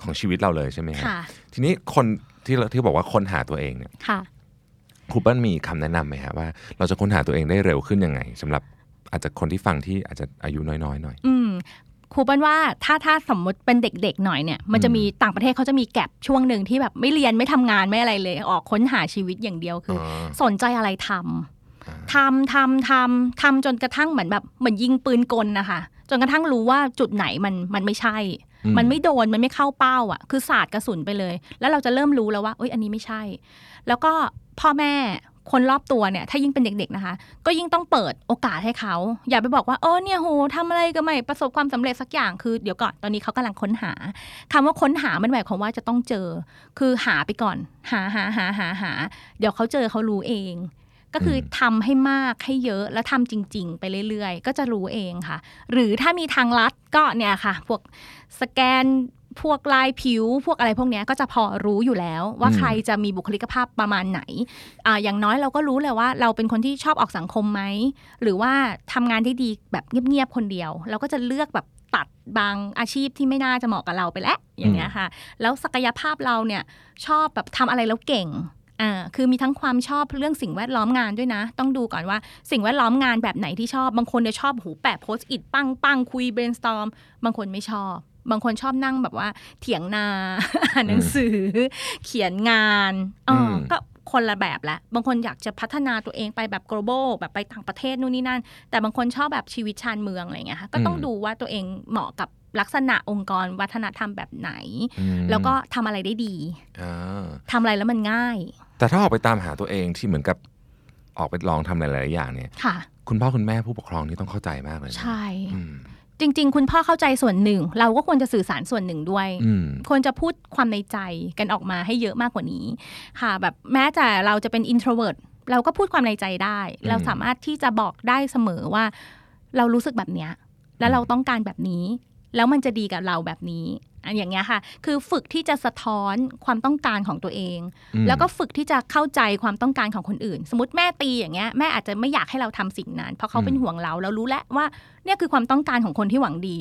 ของชีวิตเราเลยใช่ไหมฮะค่ะทีนี้คนที่เราที่บอกว่าค้นหาตัวเองเนี่ย ค่ะครูเปิ้ลมีคำแนะนำไหมฮะว่าเราจะค้นหาตัวเองได้เร็วขึ้นยังไงสำหรับอาจจะคนที่ฟังที่อาจจะอายุน้อยๆหน่อยอืมครูเปิ้ลว่าถ้าถ้าสมมติเป็นเด็กๆหน่อยเนี่ย มันจะมีต่างประเทศเขาจะมีแก็บช่วงหนึ่งที่แบบไม่เรียนไม่ทำงานไม่อะไรเลย ออกค้นหาชีวิตอย่างเดียวคือออสนใจอะไรทำทำทำทำทำจนกระทั่งเหมือนแบบเหมือนยิงปืนกลนะคะจนกระทั่งรู้ว่าจุดไหนมันมันไม่ใช่อืมมันไม่โดนมันไม่เข้าเป้าอะ คือศาสตร์กระสุนไปเลย แล้วเราจะเริ่มรู้แล้วว่าเอ้ยอันนี้ไม่ใช่ แล้วก็ พ่อแม่คนรอบตัวเนี่ย ถ้ายิ่งเป็นเด็กๆนะคะ ก็ยิ่งต้องเปิดโอกาสให้เขา อย่าไปบอกว่าเออเนี่ยโหทำอะไรก็ไม่ประสบความสำเร็จสักอย่างคือเดี๋ยวก่อนตอนนี้เขากำลังค้นหาคำว่าค้นหามันหมายความว่าจะต้องเจอ คือหาไปก่อน หาหาหาหาหาเดี๋ยวเขาเจอเขารู้เอง ก็คืออมทำให้มากให้เยอะแล้วทำจริง ๆ ไปเรื่อยๆ ก็จะรู้เองค่ะ หรือถ้ามีทางลัดก็เนี่ยค่ะ พวกสแกน พวกลายผิว พวกอะไรพวกเนี้ยก็จะพอรู้อยู่แล้ว ว่าอืมใครจะมีบุคลิกภาพประมาณไหนอ่าอย่างน้อยเราก็รู้เลยว่า เราเป็นคนที่ชอบออกสังคมไหมหรือว่าทำงานได้ดีแบบเงียบๆคนเดียว เราก็จะเลือกแบบตัดบางอาชีพที่ไม่น่าจะเหมาะกับเราไปแล้วอย่างเงี้ยค่ะ แล้วศักยภาพเราเนี่ยชอบแบบทำอะไรแล้วเก่งอ่าคือมีทั้งความชอบเรื่องสิ่งแวดล้อมงานด้วยนะ ต้องดูก่อนว่าสิ่งแวดล้อมงานแบบไหนที่ชอบ บางคนจะชอบหูแปะโพสต์อิดปังปังคุย brainstorm บางคนไม่ชอบ บางคนชอบนั่งแบบว่า เถียงนา อ่านหนังสือ เขียนงานอ๋ออมก็คนละแบบละบางคนอยากจะพัฒนาตัวเองไปแบบ global แบบไปต่างประเทศนู่นนี่นั่น แต่บางคนชอบแบบชีวิตชานเมืองอะไรอย่างเงี้ยค่ะก็ต้องดูว่าตัวเองเหมาะกับลักษณะองค์กรวัฒนธรรมแบบไหนอืมแล้วก็ทำอะไรได้ดีอ่าทำอะไรแล้วมันง่าย แต่ถ้าออกไปตามหาตัวเองที่เหมือนกับออกไปลองทำหลาย ๆ อย่างเนี่ยค่ะคุณพ่อคุณแม่ผู้ปกครองนี่ต้องเข้าใจมากเลยนะใช่อืม จริง ๆ คุณพ่อเข้าใจส่วนหนึ่ง เราก็ควรจะสื่อสารส่วนหนึ่งด้วยอืมควรจะพูดความในใจกันออกมาให้เยอะมากกว่านี้ ค่ะ แบบแม้แต่เราจะเป็น introvert เราก็พูดความในใจได้อืมเราสามารถที่จะบอกได้เสมอว่า เรารู้สึกแบบเนี้ยแล้วเราต้องการแบบนี้ แล้วมันจะดีกับเราแบบนี้อันอย่างเงี้ยค่ะ คือฝึกที่จะสะท้อนความต้องการของตัวเองอืมแล้วก็ฝึกที่จะเข้าใจความต้องการของคนอื่น สมมติแม่ตีอย่างเงี้ยแม่อาจจะไม่อยากให้เราทำสิ่งนั้น เพราะเขาเป็นห่วงเราเรารู้แล้วว่าเนี่ยคือความต้องการของคนที่หวังดี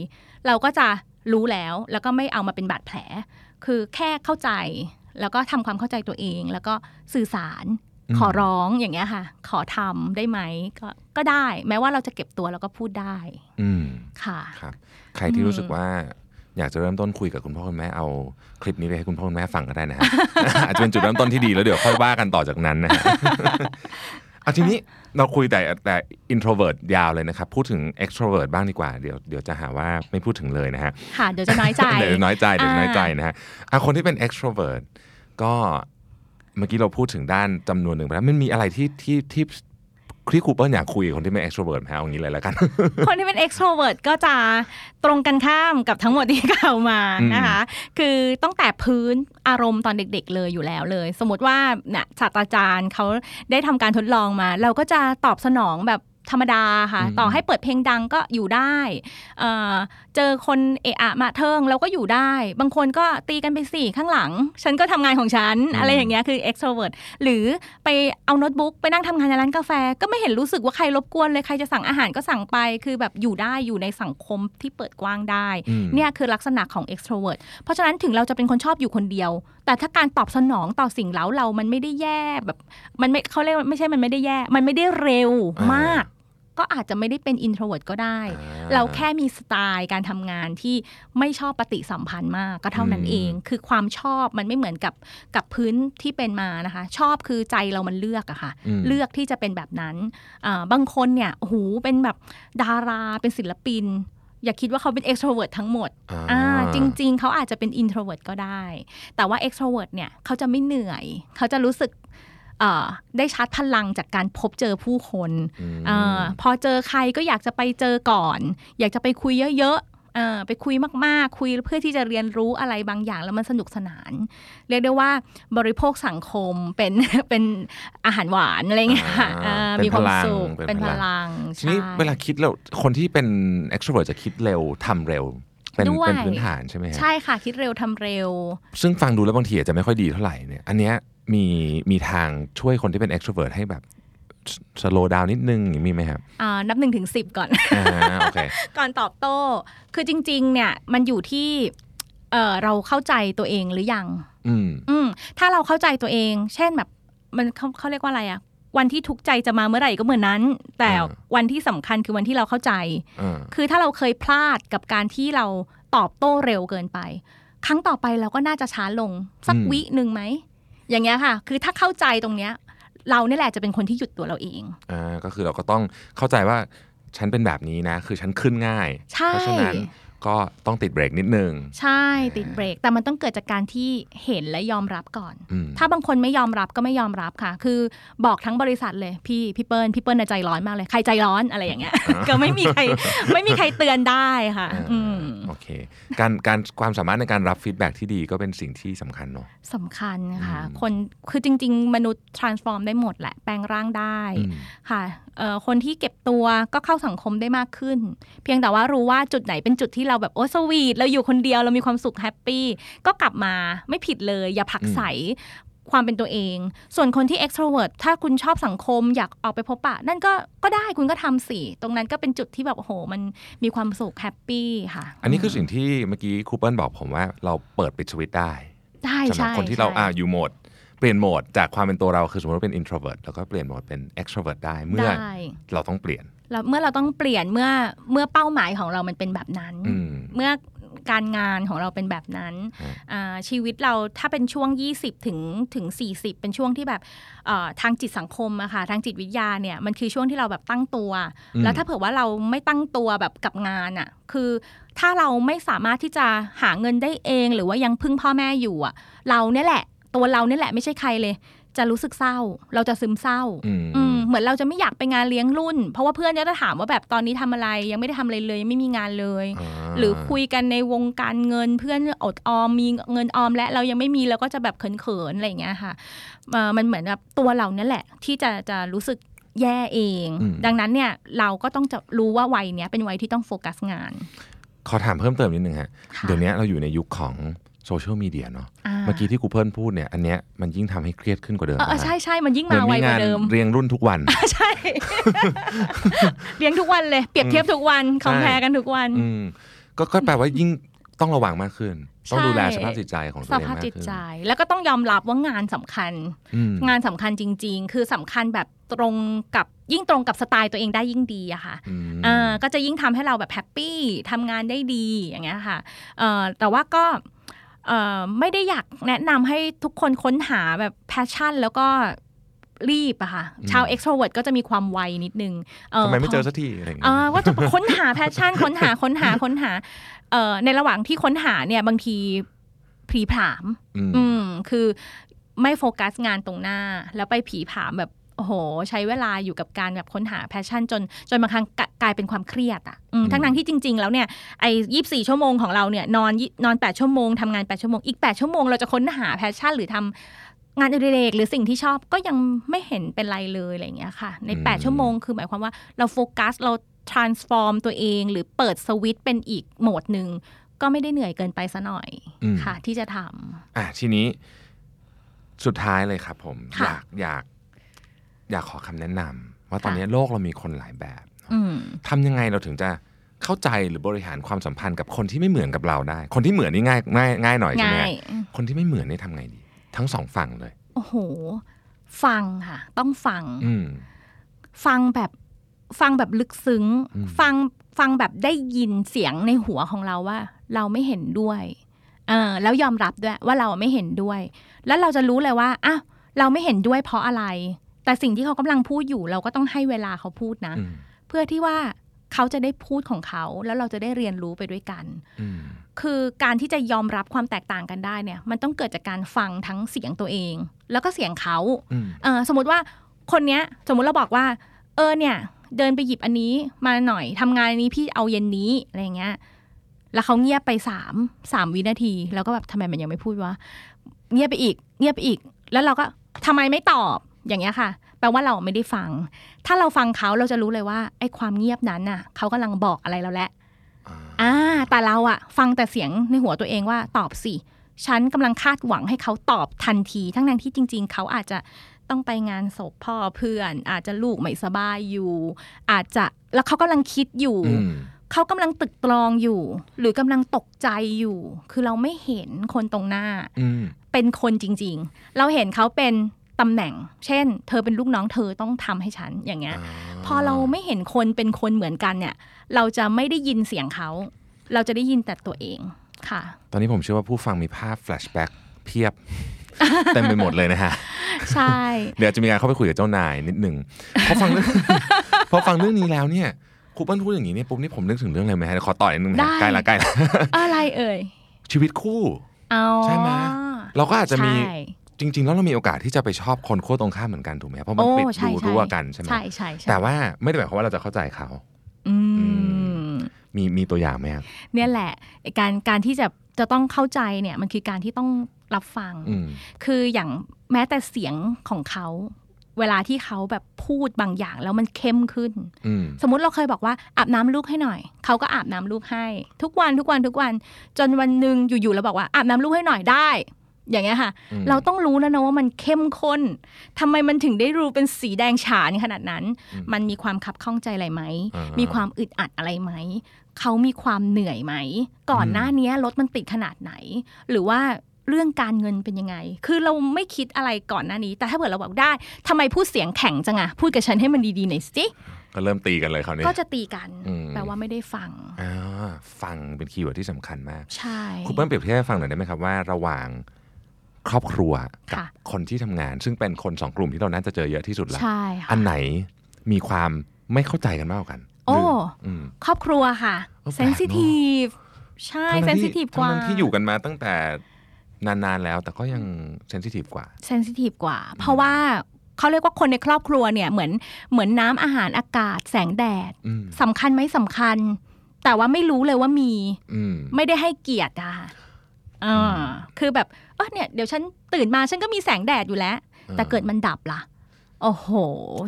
เราก็จะรู้แล้วแล้วก็ไม่เอามาเป็นบาดแผล คือแค่เข้าใจ แล้วก็ทำความเข้าใจตัวเอง แล้วก็สื่อสารอืมขอร้องอย่างเงี้ยค่ะ ขอทำได้ไหมก็ก็ได้ แม้ว่าเราจะเก็บตัวแล้วก็พูดได้ อืมค่ะครับ ใครที่อืมรู้สึกว่าอยากจะเริ่มต้นคุยกับคุณพ่อคุณแม่เอาคลิปนี้ไปให้คุณพ่อคุณแม่ฟังก็ได้นะฮะอาจจะเป็นจุดเริ่มต้นที่ดีแล้วเดี๋ยวค่อยว่ากันต่อจากนั้นนะฮะเอาทีนี้เราคุยแต่แต่ introvert ยาวเลยนะครับ พูดถึง extrovert บ้างดีกว่าเดี๋ยวเดี๋ยวจะหาว่าไม่พูดถึงเลยนะฮะค่ะเดี๋ยวจะน้อยใจเดี๋ยวน้อยใจเดี๋ยวน้อยใจอ่านนะฮะอะคนที่เป็น extrovert ก็เมื่อกี้เราพูดถึงด้านจำนวนหนึ่งไปแล้วมันมีอะไรที่ที่ที่ที่ ครูเปิ้ลอยากคุยกับคนที่เป็น extrovert ไหมฮะเอางี้เลยแล้วกัน คนที่เป็น extrovert ก็จะตรงกันข้ามกับทั้งหมดที่กล่าวมาอืมนะคะ คือต้องแต่พื้นอารมณ์ตอนเด็ก ๆ เลยอยู่แล้วเลย สมมติว่าเนี่ยศาสตราจารย์เขาได้ทำการทดลองมา เราก็จะตอบสนองแบบ ธรรมดาค่ะ ต่อให้เปิดเพลงดังก็อยู่ได้เอ่อเจอคนเอะอะมาเทิงเราก็อยู่ได้ บางคนก็ตีกันไปสี่ข้างหลัง ฉันก็ทำงานของฉัน อะไรอย่างเงี้ยคือ extrovert หรือไปเอาโน้ตบุ๊กไปนั่งทำงานในร้านกาแฟ ก็ไม่เห็นรู้สึกว่าใครรบกวนเลย ใครจะสั่งอาหารก็สั่งไป คือแบบอยู่ได้อยู่ในสังคมที่เปิดกว้างได้อืมเนี่ยคือลักษณะของ extrovert เพราะฉะนั้นถึงเราจะเป็นคนชอบอยู่คนเดียว แต่ถ้าการตอบสนองต่อสิ่งเล้าเรามันไม่ได้แย่แบบ มันไม่เขาเรียกว่าไม่ใช่มันไม่ได้แย่ มันไม่ได้เร็วอ่ามมาก ก็อาจจะไม่ได้เป็น introvert ก็ได้อ่าเราแค่มีสไตล์การทำงานที่ไม่ชอบปฏิสัมพันธ์มากก็เท่านั้นอืมเอง คือความชอบมันไม่เหมือนกับกับพื้นที่เป็นมานะคะ ชอบคือใจเรามันเลือกอะค่ะอืมเลือกที่จะเป็นแบบนั้นอ่าบางคนเนี่ยโอ้โหเป็นแบบดาราเป็นศิลปิน อย่าคิดว่าเขาเป็น extrovert ทั้งหมดอ่าอ่าจริง ๆ เขาอาจจะเป็น introvert ก็ได้ แต่ว่า extrovert เนี่ยเขาจะไม่เหนื่อย เขาจะรู้สึกเอ่อได้ชาร์จพลังจากการพบเจอผู้คนอืมอาพอเจอใครก็อยากจะไปเจอก่อน อยากจะไปคุยเยอะๆเอ่อ ไปคุยมากๆ คุยเพื่อที่จะเรียนรู้อะไรบางอย่างแล้วมันสนุกสนาน เรียกได้ว่าบริโภคสังคมเป็นเป็นอาหารหวานอะไรเงี้ยอ่าอ่าเป็นมีความพลังสุขเป็นเป็นพพลังลังทีนี้ใช่เวลาคิดเราคนที่เป็น extrovert จะคิดเร็วทำเร็วเป็นด้วยเป็นพื้นฐานใช่ไหมฮะใช่ค่ะคิดเร็วทำเร็ว ซึ่งฟังดูแล้วบางทีอาจจะไม่ค่อยดีเท่าไหร่เนี่ยอันเนี้ยมีมีทางช่วยคนที่เป็น extrovert ให้แบบ สโลว์ดาวนิดนึงอย่างนี้มีไหมครับอ่านับหนึ่งถึงสิบก่อนอ่าโอเคก่อนตอบโต้ คือจริง ๆ เนี่ยมันอยู่ที่เอ่อเราเข้าใจตัวเองหรือยัง อืมอืมถ้าเราเข้าใจตัวเอง เช่นแบบมันเขาเขาเรียกว่าอะไรอะวันที่ทุกข์ใจจะมาเมื่อไหร่ก็เหมือนนั้น แต่อ่าวันที่สำคัญคือวันที่เราเข้าใจอ่าคือถ้าเราเคยพลาดกับการที่เราตอบโต้เร็วเกินไป ครั้งต่อไปเราก็น่าจะช้าลง สักวิหนึ่งไหมอย่างเงี้ยค่ะ คือถ้าเข้าใจตรงเนี้ย เราเนี่ยแหละจะเป็นคนที่หยุดตัวเราเองอ่าก็คือเราก็ต้องเข้าใจว่าฉันเป็นแบบนี้นะ คือฉันขึ้นง่ายใช่เพราะฉะนั้น ก็ต้องติดเบรกนิดนึง ใช่ติดเบรก แต่มันต้องเกิดจากการที่เห็นและยอมรับก่อนอืมถ้าบางคนไม่ยอมรับก็ไม่ยอมรับค่ะ คือบอกทั้งบริษัทเลยพี่พี่เปิ้ลพี่เปิ้ลน่ะใจร้อนมากเลยใครใจร้อนอะไรอย่างเงี้ยก็ไม่มีใครไม่มีใครเตือนได้ค่ะอืมโอเค การการความสามารถในการรับ feedback ที่ดีก็เป็นสิ่งที่สำคัญเนาะสำคัญค่ะอืมคนคือจริง ๆ มนุษย์ transform ได้หมดแหละแปลงร่างได้อืมค่ะเอ่อ คนที่เก็บตัวก็เข้าสังคมได้มากขึ้น เพียงแต่ว่ารู้ว่าจุดไหนเป็นจุดที่เราแบบโอ้ sweet เราอยู่คนเดียวเรามีความสุข happy ก็กลับมาไม่ผิดเลย อย่าผลักอืมใสความเป็นตัวเอง ส่วนคนที่ extrovert ถ้าคุณชอบสังคมอยากออกไปพบปะ นั่นก็ก็ได้คุณก็ทำสิ ตรงนั้นก็เป็นจุดที่แบบโอ้โห มันมีความสุขแฮปปี้ค่ะ อันนี้คือสิ่งที่เมื่อกี้ครูเปิลบอกผมว่าเราเปิดปิดสวิตช์ได้ ได้สำหรับใช่คนที่เราใช่อ่าอยู่โหมด เปลี่ยนโหมดจากความเป็นตัวเราคือสมมติว่าเป็น introvert แล้วก็เปลี่ยนโหมดเป็น extrovert ได้เมื่อได้เราต้องเปลี่ยนแล้วเมื่อเราต้องเปลี่ยนเมื่อเมื่อเป้าหมายของเรามันเป็นแบบนั้นอืมเมื่อการงานของเราเป็นแบบนั้นฮะอ่าชีวิตเราถ้าเป็นช่วง 20 ถึงถึง 40 เป็นช่วงที่แบบเอ่อทางจิตสังคมอะค่ะทางจิตวิทยาเนี่ยมันคือช่วงที่เราแบบตั้งตัวอืมแล้วถ้าเผื่อว่าเราไม่ตั้งตัวแบบกับงานอะคือถ้าเราไม่สามารถที่จะหาเงินได้เอง หรือว่ายังพึ่งพ่อแม่อยู่อะเราเนี่ยแหละ ตัวเราเนี่ยแหละไม่ใช่ใครเลย จะรู้สึกเศร้า เราจะซึมเศร้า อืมอืมเหมือนเราจะไม่อยากไปงานเลี้ยงรุ่น เพราะว่าเพื่อนก็จะถามว่าแบบตอนนี้ทำอะไร ยังไม่ได้ทำอะไรเลยยังไม่มีงานเลยาหรือคุยกันในวงการเงินเพื่อนอดออมมีเงินออมและเรายังไม่มีเราก็จะแบบเขินๆอะไรอย่างเงี้ยค่ะเอ่อมันเหมือนแบบตัวเราเนี่ยแหละ ที่จะจะรู้สึกแย่เองอืมดังนั้นเนี่ยเราก็ต้องจะรู้ว่าวัยเนี้ยเป็นวัยที่ต้องโฟกัสงาน ขอถามเพิ่มเติมนิดนึงฮะค่ะเดี๋ยวนี้เราอยู่ในยุคของ โซเชียลมีเดียเนาะาเมื่อกี้ที่ครูเพิลพูดเนี่ยอันเนี้ยมันยิ่งทำให้เครียดขึ้นกว่าเดิมเออเออนะฮะใช่ใช่มันยิ่งเหมืมาอนไวมีกงาว่านเดิม เรียงรุ่นทุกวันใช่เลี้ยงทุกวันเลยเปรียบเทียบทุกวัน compare กันทุกวันอืมก็ก็แปลว่ายิ่งต้องระวังมากขึ้น ต้องใช่ดูแลสภาพจิตใจของตัวสเองภาพมากจิตขึ้นใจ แล้วก็ต้องยอมรับว่างานสำคัญอืมงานสำคัญจริง ๆ คือสำคัญแบบตรงกับยิ่งตรงกับสไตล์ตัวเองได้ยิ่งดีอะค่ะอืมอ่าก็จะยิ่งทำให้เราแบบ happy ทำงานได้ดีอย่างเงี้ยค่ะเอ่อแต่ว่าก็เอ่อ ไม่ได้อยากแนะนำให้ทุกคนค้นหาแบบ passion แล้วก็รีบอะค่ะ ชาว extrovert ก็จะมีความไวนิดนึงทำไมไม่เจอพสักทีอะไรอย่างเงี้ยอ่าว่าจะค้นหา passion ค้นหาค้นหาค้นหาเอ่อในระหว่างที่ค้นหาเนี่ยบางทีพลีผลามอืมอืมคือไม่โฟกัสงานตรงหน้า แล้วไปพลีผลามแบบ โอ้โห ใช้เวลาอยู่กับการแบบค้นหา passion จนจนบางครั้งกะกลายเป็นความเครียดอะอืมอืมทั้งนั้นที่จริง ๆ แล้วเนี่ยไอ้ยี่สี่ชั่วโมงของเราเนี่ยนอนยี่นอนแปดชั่วโมงทำงานแปดชั่วโมงอีกแปดชั่วโมงเราจะค้นหา passion หรือทำงานอดิเรกหรือสิ่งที่ชอบก็ยังไม่เห็นเป็นไรเลยอะไรอย่างเงี้ยค่ะ ในแปดชั่วโมงคือหมายความว่าเราโฟกัสเรา transform ตัวเองหรือเปิดสวิตช์เป็นอีกโหมดหนึ่งก็ไม่ได้เหนื่อยเกินไปซะหน่อยอืมค่ะ ที่จะทำอะทีนี้สุดท้ายเลยครับผมอค่ะยากอยาก อยากขอคำแนะนำว่าตอนนี้โลกเรามีคนหลายแบบอืมทำยังไงเราถึงจะเข้าใจหรือบริหารความสัมพันธ์กับคนที่ไม่เหมือนกับเราได้ คนที่เหมือนนี่ง่ายง่ายง่ายหน่อยใช่ไหมง่ายคนที่ไม่เหมือนนี่ทำไงดี ทั้งสองฝั่งเลย โอ้โห ฟังค่ะ ต้องฟังอืมฟังแบบฟังแบบลึกซึ้งอืมฟังฟังแบบได้ยินเสียงในหัวของเราว่า เราไม่เห็นด้วยเออแล้วยอมรับด้วยว่าเราไม่เห็นด้วย แล้วเราจะรู้เลยว่าอ้าวเราไม่เห็นด้วยเพราะอะไร แต่สิ่งที่เขากำลังพูดอยู่เราก็ต้องให้เวลาเขาพูดนะอืมเพื่อที่ว่าเขาจะได้พูดของเขาแล้วเราจะได้เรียนรู้ไปด้วยกันอืมคือการที่จะยอมรับความแตกต่างกันได้เนี่ย มันต้องเกิดจากการฟังทั้งเสียงตัวเอง แล้วก็เสียงเขาอืมเออสมมติว่าคนเนี้ย สมมุติเราบอกว่า เออเนี่ย เดินไปหยิบอันนี้มาหน่อยทำงานอันนี้พี่เอาเย็นนี้อะไรอย่างเงี้ย แล้วเขาเงียบไปสามสามวินาที แล้วก็แบบทำไมมันยังไม่พูดวะเงียบไปอีก เงียบไปอีก แล้วเราก็ทำไมไม่ตอบ อย่างเงี้ยค่ะ แปลว่าเราไม่ได้ฟัง ถ้าเราฟังเขาเราจะรู้เลยว่าไอ้ความเงียบนั้นน่ะเขากำลังบอกอะไรเราแล้วอ่าอ่าแต่เราอะฟังแต่เสียงในหัวตัวเองว่าตอบสิฉันกำลังคาดหวังให้เขาตอบทันที ทั้งนั้นที่จริง ๆ เขาอาจจะต้องไปงานศพพ่อเพื่อน อาจจะลูกไม่สบายอยู่ อาจจะแล้วเขากำลังคิดอยู่อืมเขากำลังตึกตรองอยู่ หรือกำลังตกใจอยู่ คือเราไม่เห็นคนตรงหน้าอืมเป็นคนจริง ๆ เราเห็นเขาเป็น ตำแหน่ง เช่น เธอเป็นลูกน้องเธอต้องทำให้ฉันอย่างเงี้ย พอเราไม่เห็นคนเป็นคนเหมือนกันเนี่ย เราจะไม่ได้ยินเสียงเขา เราจะได้ยินแต่ตัวเองค่ะ ตอนนี้ผมเชื่อว่าผู้ฟังมีภาพแฟลชแบ็กเพียบเต็มไปหมดเลยนะฮะ ใช่ เดี๋ยวจะมีการเข้าไปคุยกับเจ้านายนิดหนึ่งพอฟังเรื่องพอฟังเรื่องนี้แล้วเนี่ยครูเปิ้ลพูดอย่างนี้เนี่ยปุ๊บนี่ผมนึกถึงเรื่องอะไรไหมฮะขอต่อยนึงนะได้ใกล้ละใกล้ละอะไรเอ่ยชีวิตคู่เอาใช่ไหมเราก็อาจจะมีใช่ จริง ๆ แล้วเรามีโอกาสที่จะไปชอบคนขั้วตรงข้ามเหมือนกันถูกไหมเพราะมันโอ้ปิดใช่ดูใช่รั่วกันใช่ไหมใช่ใช่ใช่แต่ว่าไม่ได้หมายความว่าเราจะเข้าใจเขาอืมมีมีตัวอย่างไหมครับเนี่ยแหละไอ้การการที่จะจะต้องเข้าใจเนี่ยมันคือการที่ต้องรับฟังอืมคืออย่างแม้แต่เสียงของเขา เวลาที่เขาแบบพูดบางอย่างแล้วมันเข้มขึ้นอืมสมมติเราเคยบอกว่าอาบน้ำลูกให้หน่อย เขาก็อาบน้ำลูกให้ ทุกวันทุกวันทุกวัน จนวันหนึ่งอยู่ๆเราบอกว่าอาบน้ำลูกให้หน่อยได้ อย่างเงี้ยค่ะอืมเราต้องรู้แล้วนะว่ามันเข้มข้นทำไมมันถึงได้ดูเป็นสีแดงฉานขนาดนั้น มันมีความคับข้องใจอะไรไหมอ่ามีมีความอึดอัดอะไรไหม เขามีความเหนื่อยไหม ก่อนหน้านี้รถมันติดขนาดไหน หรือว่าเรื่องการเงินเป็นยังไง คือเราไม่คิดอะไรก่อนหน้านี้ แต่ถ้าเกิดเราบอกได้ทำไมพูดเสียงแข็งจังอะพูดกับฉันให้มันดีๆหน่อยสิก็เริ่มตีกันเลยคราวนี้ก็จะตีกันอืมแปลว่าไม่ได้ฟังอ่าฟังเป็น keyword ที่สำคัญมาก ใช่คุณเปิ้ลเปรียบเทียบให้ฟังหน่อยได้ไหมครับว่าระหว่าง ครอบครัวกับค่ะคนที่ทำงาน ซึ่งเป็นคนสองกลุ่มที่เราน่าจะเจอเยอะที่สุดละใช่อัค่ะนไหนมีความไม่เข้าใจกันมากกว่ากัน โอ้หรือืมครอบครัวค่ะเออแปลกเนอะเซนซิทีฟใช่เซทั้นงๆซิที่ทีฟกว่าทั้งๆที่อยู่กันมาตั้งแต่นานๆแล้ว แต่ก็ยังเซนซิทีฟกว่าเซนซิทีฟกว่า เพราะว่าเขาเรียกว่าคนในครอบครัวเนี่ยเหมือนเหมือนน้ำอาหารอากาศแสงแดดอืมสำคัญไหมสำคัญ แต่ว่าไม่รู้เลยว่ามีอืมไม่ได้ให้เกียรติอะค่ะอ่าคือแบบ เออเนี่ยเดี๋ยวฉันตื่นมาฉันก็มีแสงแดดอยู่แล้ว แต่เกิดมันดับล่ะ โอ้โห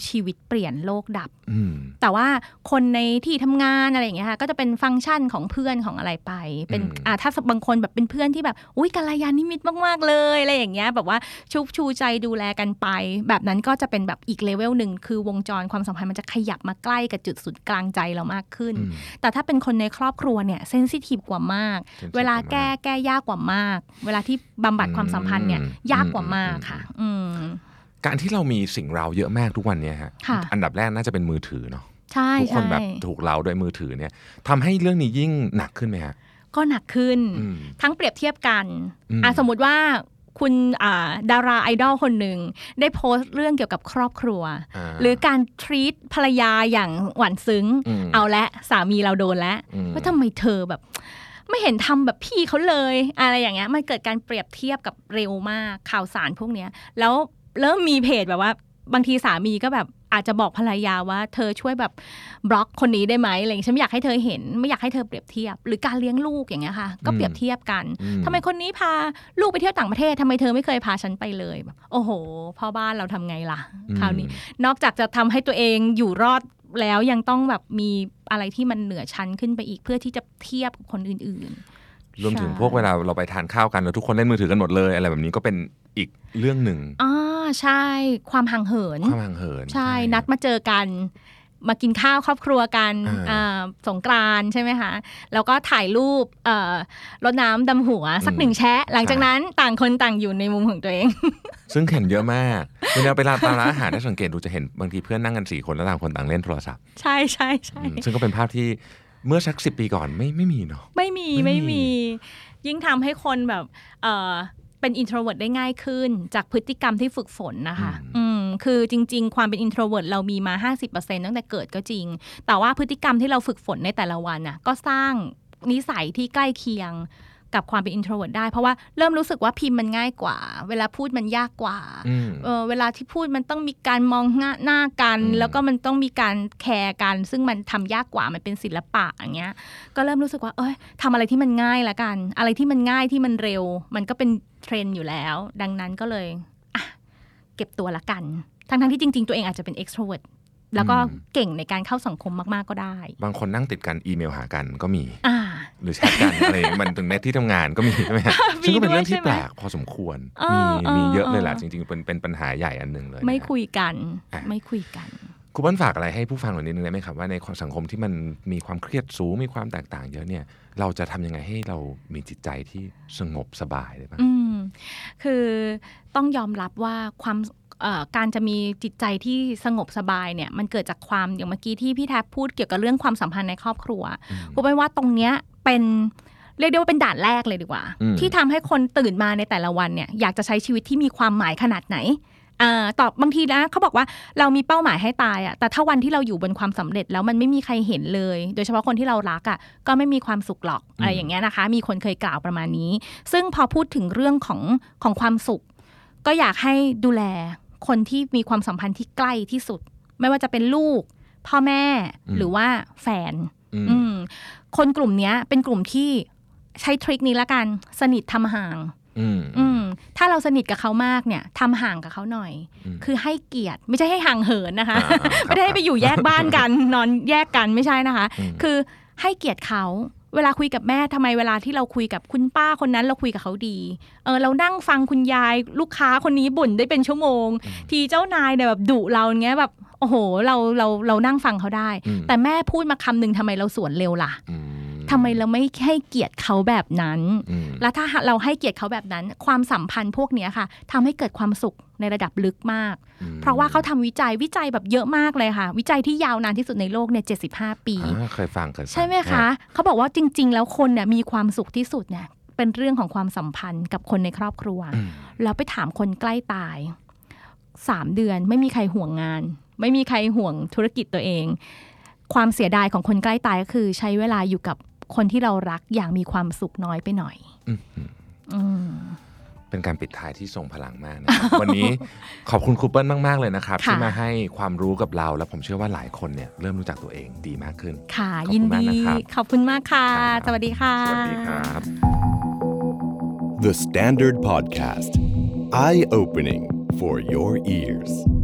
ชีวิตเปลี่ยนโลกดับอืมแต่ว่าคนในที่ทำงานอะไรอย่างเงี้ยค่ะก็จะเป็นฟังก์ชันของเพื่อนของอะไรไป เป็นอืมอ่าถ้าบางคนแบบเป็นเพื่อนที่แบบ อุ้ยกัลยาณมิตรมาก ๆ เลยอะไรอย่างเงี้ยแบบว่าชุบชูใจดูแลกันไป แบบนั้นก็จะเป็นแบบอีกเลเวลหนึ่งคือวงจรความสัมพันธ์มันจะขยับมาใกล้กับจุดศูนย์กลางใจเรามากขึ้นอืมแต่ถ้าเป็นคนในครอบครัวเนี่ยเซนซิทีฟกว่ามาก sensitive เวลากว่ามากแก้แก้ยากกว่ามาก เวลาที่บำบัดความสัมพันธ์เนี่ยอืมยากกว่ามากค่ะ อืม การที่เรามีสิ่งเราเยอะมากทุกวันเนี้ฮะค่ะอันดับแรกน่าจะเป็นมือถือเนาะใช่ทุกคนใช่แบบถูกเราโดยมือถือเนี่ยทำให้เรื่องนี้ยิ่งหนักขึ้นไหมฮะก็หนักขึ้นอืมทั้งเปรียบเทียบกันอืมอะสมมุติว่าคุณอ่าดาราไอดอลคนหนึ่งได้โพสต์เรื่องเกี่ยวกับครอบครัวาหรือการทรีตภรรยาอย่างหวานซึ้งอืมเอาละสามีเราโดนแล้วอืมว่าทำไมเธอแบบ ไม่เห็นทำแบบพี่เขาเลย อะไรอย่างเงี้ยมันเกิดการเปรียบเทียบกับเร็วมากข่าวสารพวกเนี้ย แล้ว เริ่มมีเพจแบบว่า บางทีสามีก็แบบอาจจะบอกภรรยาว่าเธอช่วยแบบบล็อกคนนี้ได้ไหมอะไรอย่างเงี้ยฉันไม่อยากให้เธอเห็น ไม่อยากให้เธอเปรียบเทียบ หรือการเลี้ยงลูกอย่างเงี้ยค่ะ ก็เปรียบเทียบกันอืมทำไมคนนี้พาลูกไปเที่ยวต่างประเทศทำไมเธอไม่เคยพาฉันไปเลยแบบโอ้โหพ่อบ้านเราทำไงล่ะ คราวนี้ นอกจากจะทำให้ตัวเองอยู่รอดแล้วยังต้องแบบมีอะไรที่มันเหนือชั้นขึ้นไปอีกเพื่อที่จะเทียบกับคนอื่นรวมถึงใช่พวกเวลาเราไปทานข้าวกันแล้วทุกคนเล่นมือถือกันหมดเลย อะไรแบบนี้ก็เป็นอีกเรื่องหนึ่งๆอ่า ใช่ความห่างเหิน ความห่างเหิน ใช่ นัดมาเจอกัน มากินข้าวครอบครัวกันอ่าอ่าสงกรานต์ใช่ไหมคะ แล้วก็ถ่ายรูปเอ่อรดน้ำดำหัวสักหนึ่งแชะ หลังจากนั้นต่างคนต่างอยู่ในมุมของตัวเอง ซึ่งเห็นเยอะมากเวลาไปร้านตามร้านอาหารถ้าสังเกตดูจะเห็นบางทีเพื่อนนั่งกันสี่คนแล้วต่างคนต่างเล่นโทรศัพท์ ใช่ใช่ใช่อืมซึ่งก็เป็นภาพที่เมื่อสักสิบปีก่อนไม่ไม่มีเนาะไม่มีไม่ไม่มีมี ยิ่งทำให้คนแบบ เออเป็น introvert ได้ง่ายขึ้น จากพฤติกรรมที่ฝึกฝนนะคะ อืม คือจริง ๆ ความเป็น introvert เรามีมา 50%ตั้งแต่เกิดก็จริง แต่ว่าพฤติกรรมที่เราฝึกฝนในแต่ละวันน่ะก็สร้างนิสัยที่ใกล้เคียง กับความเป็น introvert ได้ เพราะว่าเริ่มรู้สึกว่าพิมพ์มันง่ายกว่า เวลาพูดมันยากกว่าอืมเออเวลาที่พูดมันต้องมีการมองหน้าหน้ากันอืมแล้วก็มันต้องมีการแคร์กัน ซึ่งมันทำยากกว่ามันเป็นศิลปะอย่างเงี้ย ก็เริ่มรู้สึกว่าเอ้ยทำอะไรที่มันง่ายละกัน อะไรที่มันง่ายที่มันเร็ว มันก็เป็นเทรนด์อยู่แล้ว ดังนั้นก็เลยอะเก็บตัวละกัน ทั้งๆที่จริง ๆ ตัวเองอาจจะเป็น extrovert แล้วก็เก่งในการเข้าสังคมมาก ๆ ก็ได้ บางคนนั่งติดกันอีเมลหากันก็มี อ่า หรือแชทกันอะไรอย่างเงี้ยมันถึงในที่ทำงานก็มีใช่ไหมฮะมีซึ่งก็เป็นเรื่องด้วยที่ใช่ไหมแปลกพอสมควรเอมีอเออมีเยอะเลยแหละเออจริงๆเป็นเป็นปัญหาใหญ่อันหนึ่งเลยนะไม่คุยกันอะไม่คุยกันคุณเปิ้ลฝากอะไรให้ผู้ฟังหน่อยนิดนึงได้ไหมครับว่าในสังคมที่มันมีความเครียดสูงมีความแตกต่างเยอะเนี่ยเราจะทำยังไงให้เรามีจิตใจที่สงบสบายได้บ้างอืมคือต้องยอมรับว่าความเอ่อการจะมีจิตใจที่สงบสบายเนี่ยมันเกิดจากความอย่างเมื่อกี้ที่พี่แทบพูดเกี่ยวกับเรื่องความสัมพันธ์ในครอบครัวอืมพูดไปว่าตรงเนี้ย เป็นเรียกได้ว่าเป็นด่านแรกเลยดีกว่าอืมที่ทำให้คนตื่นมาในแต่ละวันเนี่ยอยากจะใช้ชีวิตที่มีความหมายขนาดไหนอ่าตอบบางทีนะเขาบอกว่าเรามีเป้าหมายให้ตายอะแต่ถ้าวันที่เราอยู่บนความสำเร็จแล้วมันไม่มีใครเห็นเลย โดยเฉพาะคนที่เรารักอะก็ไม่มีความสุขหรอกอะไรอย่างเงี้ยนะคะ มีคนเคยกล่าวประมาณนี้ ซึ่งพอพูดถึงเรื่องของของความสุข ก็อยากให้ดูแลคนที่มีความสัมพันธ์ที่ใกล้ที่สุด ไม่ว่าจะเป็นลูก พ่อแม่อืมหรือว่าแฟนอืมอืม คนกลุ่มเนี้ยเป็นกลุ่มที่ใช้ทริคนี้ละกัน สนิททำห่างอืมอืมถ้าเราสนิทกับเขามากเนี่ยทำห่างกับเขาหน่อยอืมคือให้เกียรติไม่ใช่ให้ห่างเหินนะคะอ่าครับไม่ได้ให้ไปอยู่แยกบ้านกัน นอนแยกกันไม่ใช่นะคะอืมคือให้เกียรติเขาเวลาคุยกับแม่ทำไมเวลาที่เราคุยกับคุณป้าคนนั้นเราคุยกับเขาดีเออเรานั่งฟังคุณยายลูกค้าคนนี้บ่นได้เป็นชั่วโมง ทีเจ้านายเนี่ยแบบดุเราอย่างเงี้ยแบบ โอ้โห เราเราเรานั่งฟังเขาได้อืมแต่แม่พูดมาคำหนึ่งทำไมเราสวนเร็วล่ะอืมทำไมเราไม่ให้เกียรติเขาแบบนั้นอืมแล้วถ้าเราให้เกียรติเขาแบบนั้น ความสัมพันธ์พวกเนี้ยค่ะทำให้เกิดความสุขในระดับลึกมากอืมเพราะว่าเขาทำวิจัยวิจัยแบบเยอะมากเลยค่ะ วิจัยที่ยาวนานที่สุดในโลกเนี่ย75ปีอ่าเคยฟังเคยฟังใช่ไหมคะ เขาบอกว่าจริง ๆ แล้วคนเนี่ยมีความสุขที่สุดเนี่ยเป็นเรื่องของความสัมพันธ์กับคนในครอบครัวอืมแล้วไปถามคนใกล้ตายสามเดือนไม่มีใครห่วงงาน ไม่มีใครห่วงธุรกิจตัวเอง ความเสียดายของคนใกล้ตายก็คือ ใช้เวลาอยู่กับคนที่เรารักอย่างมีความสุขน้อยไปหน่อยอืมอืมอืมเป็นการปิดท้ายที่ทรงพลังมากนะครับวันนี้ขอบคุณครูเปิ้ลมาก ๆ เลยนะครับค่ะที่มาให้ความรู้กับเรา และผมเชื่อว่าหลายคนเนี่ยเริ่มรู้จักตัวเองดีมากขึ้น ค่ะขอบคุณยินมากดีนะครับขอบคุณมากค่ะครับสวัสดีค่ะ สวัสดีครับ The Standard Podcast. Eye opening for your ears.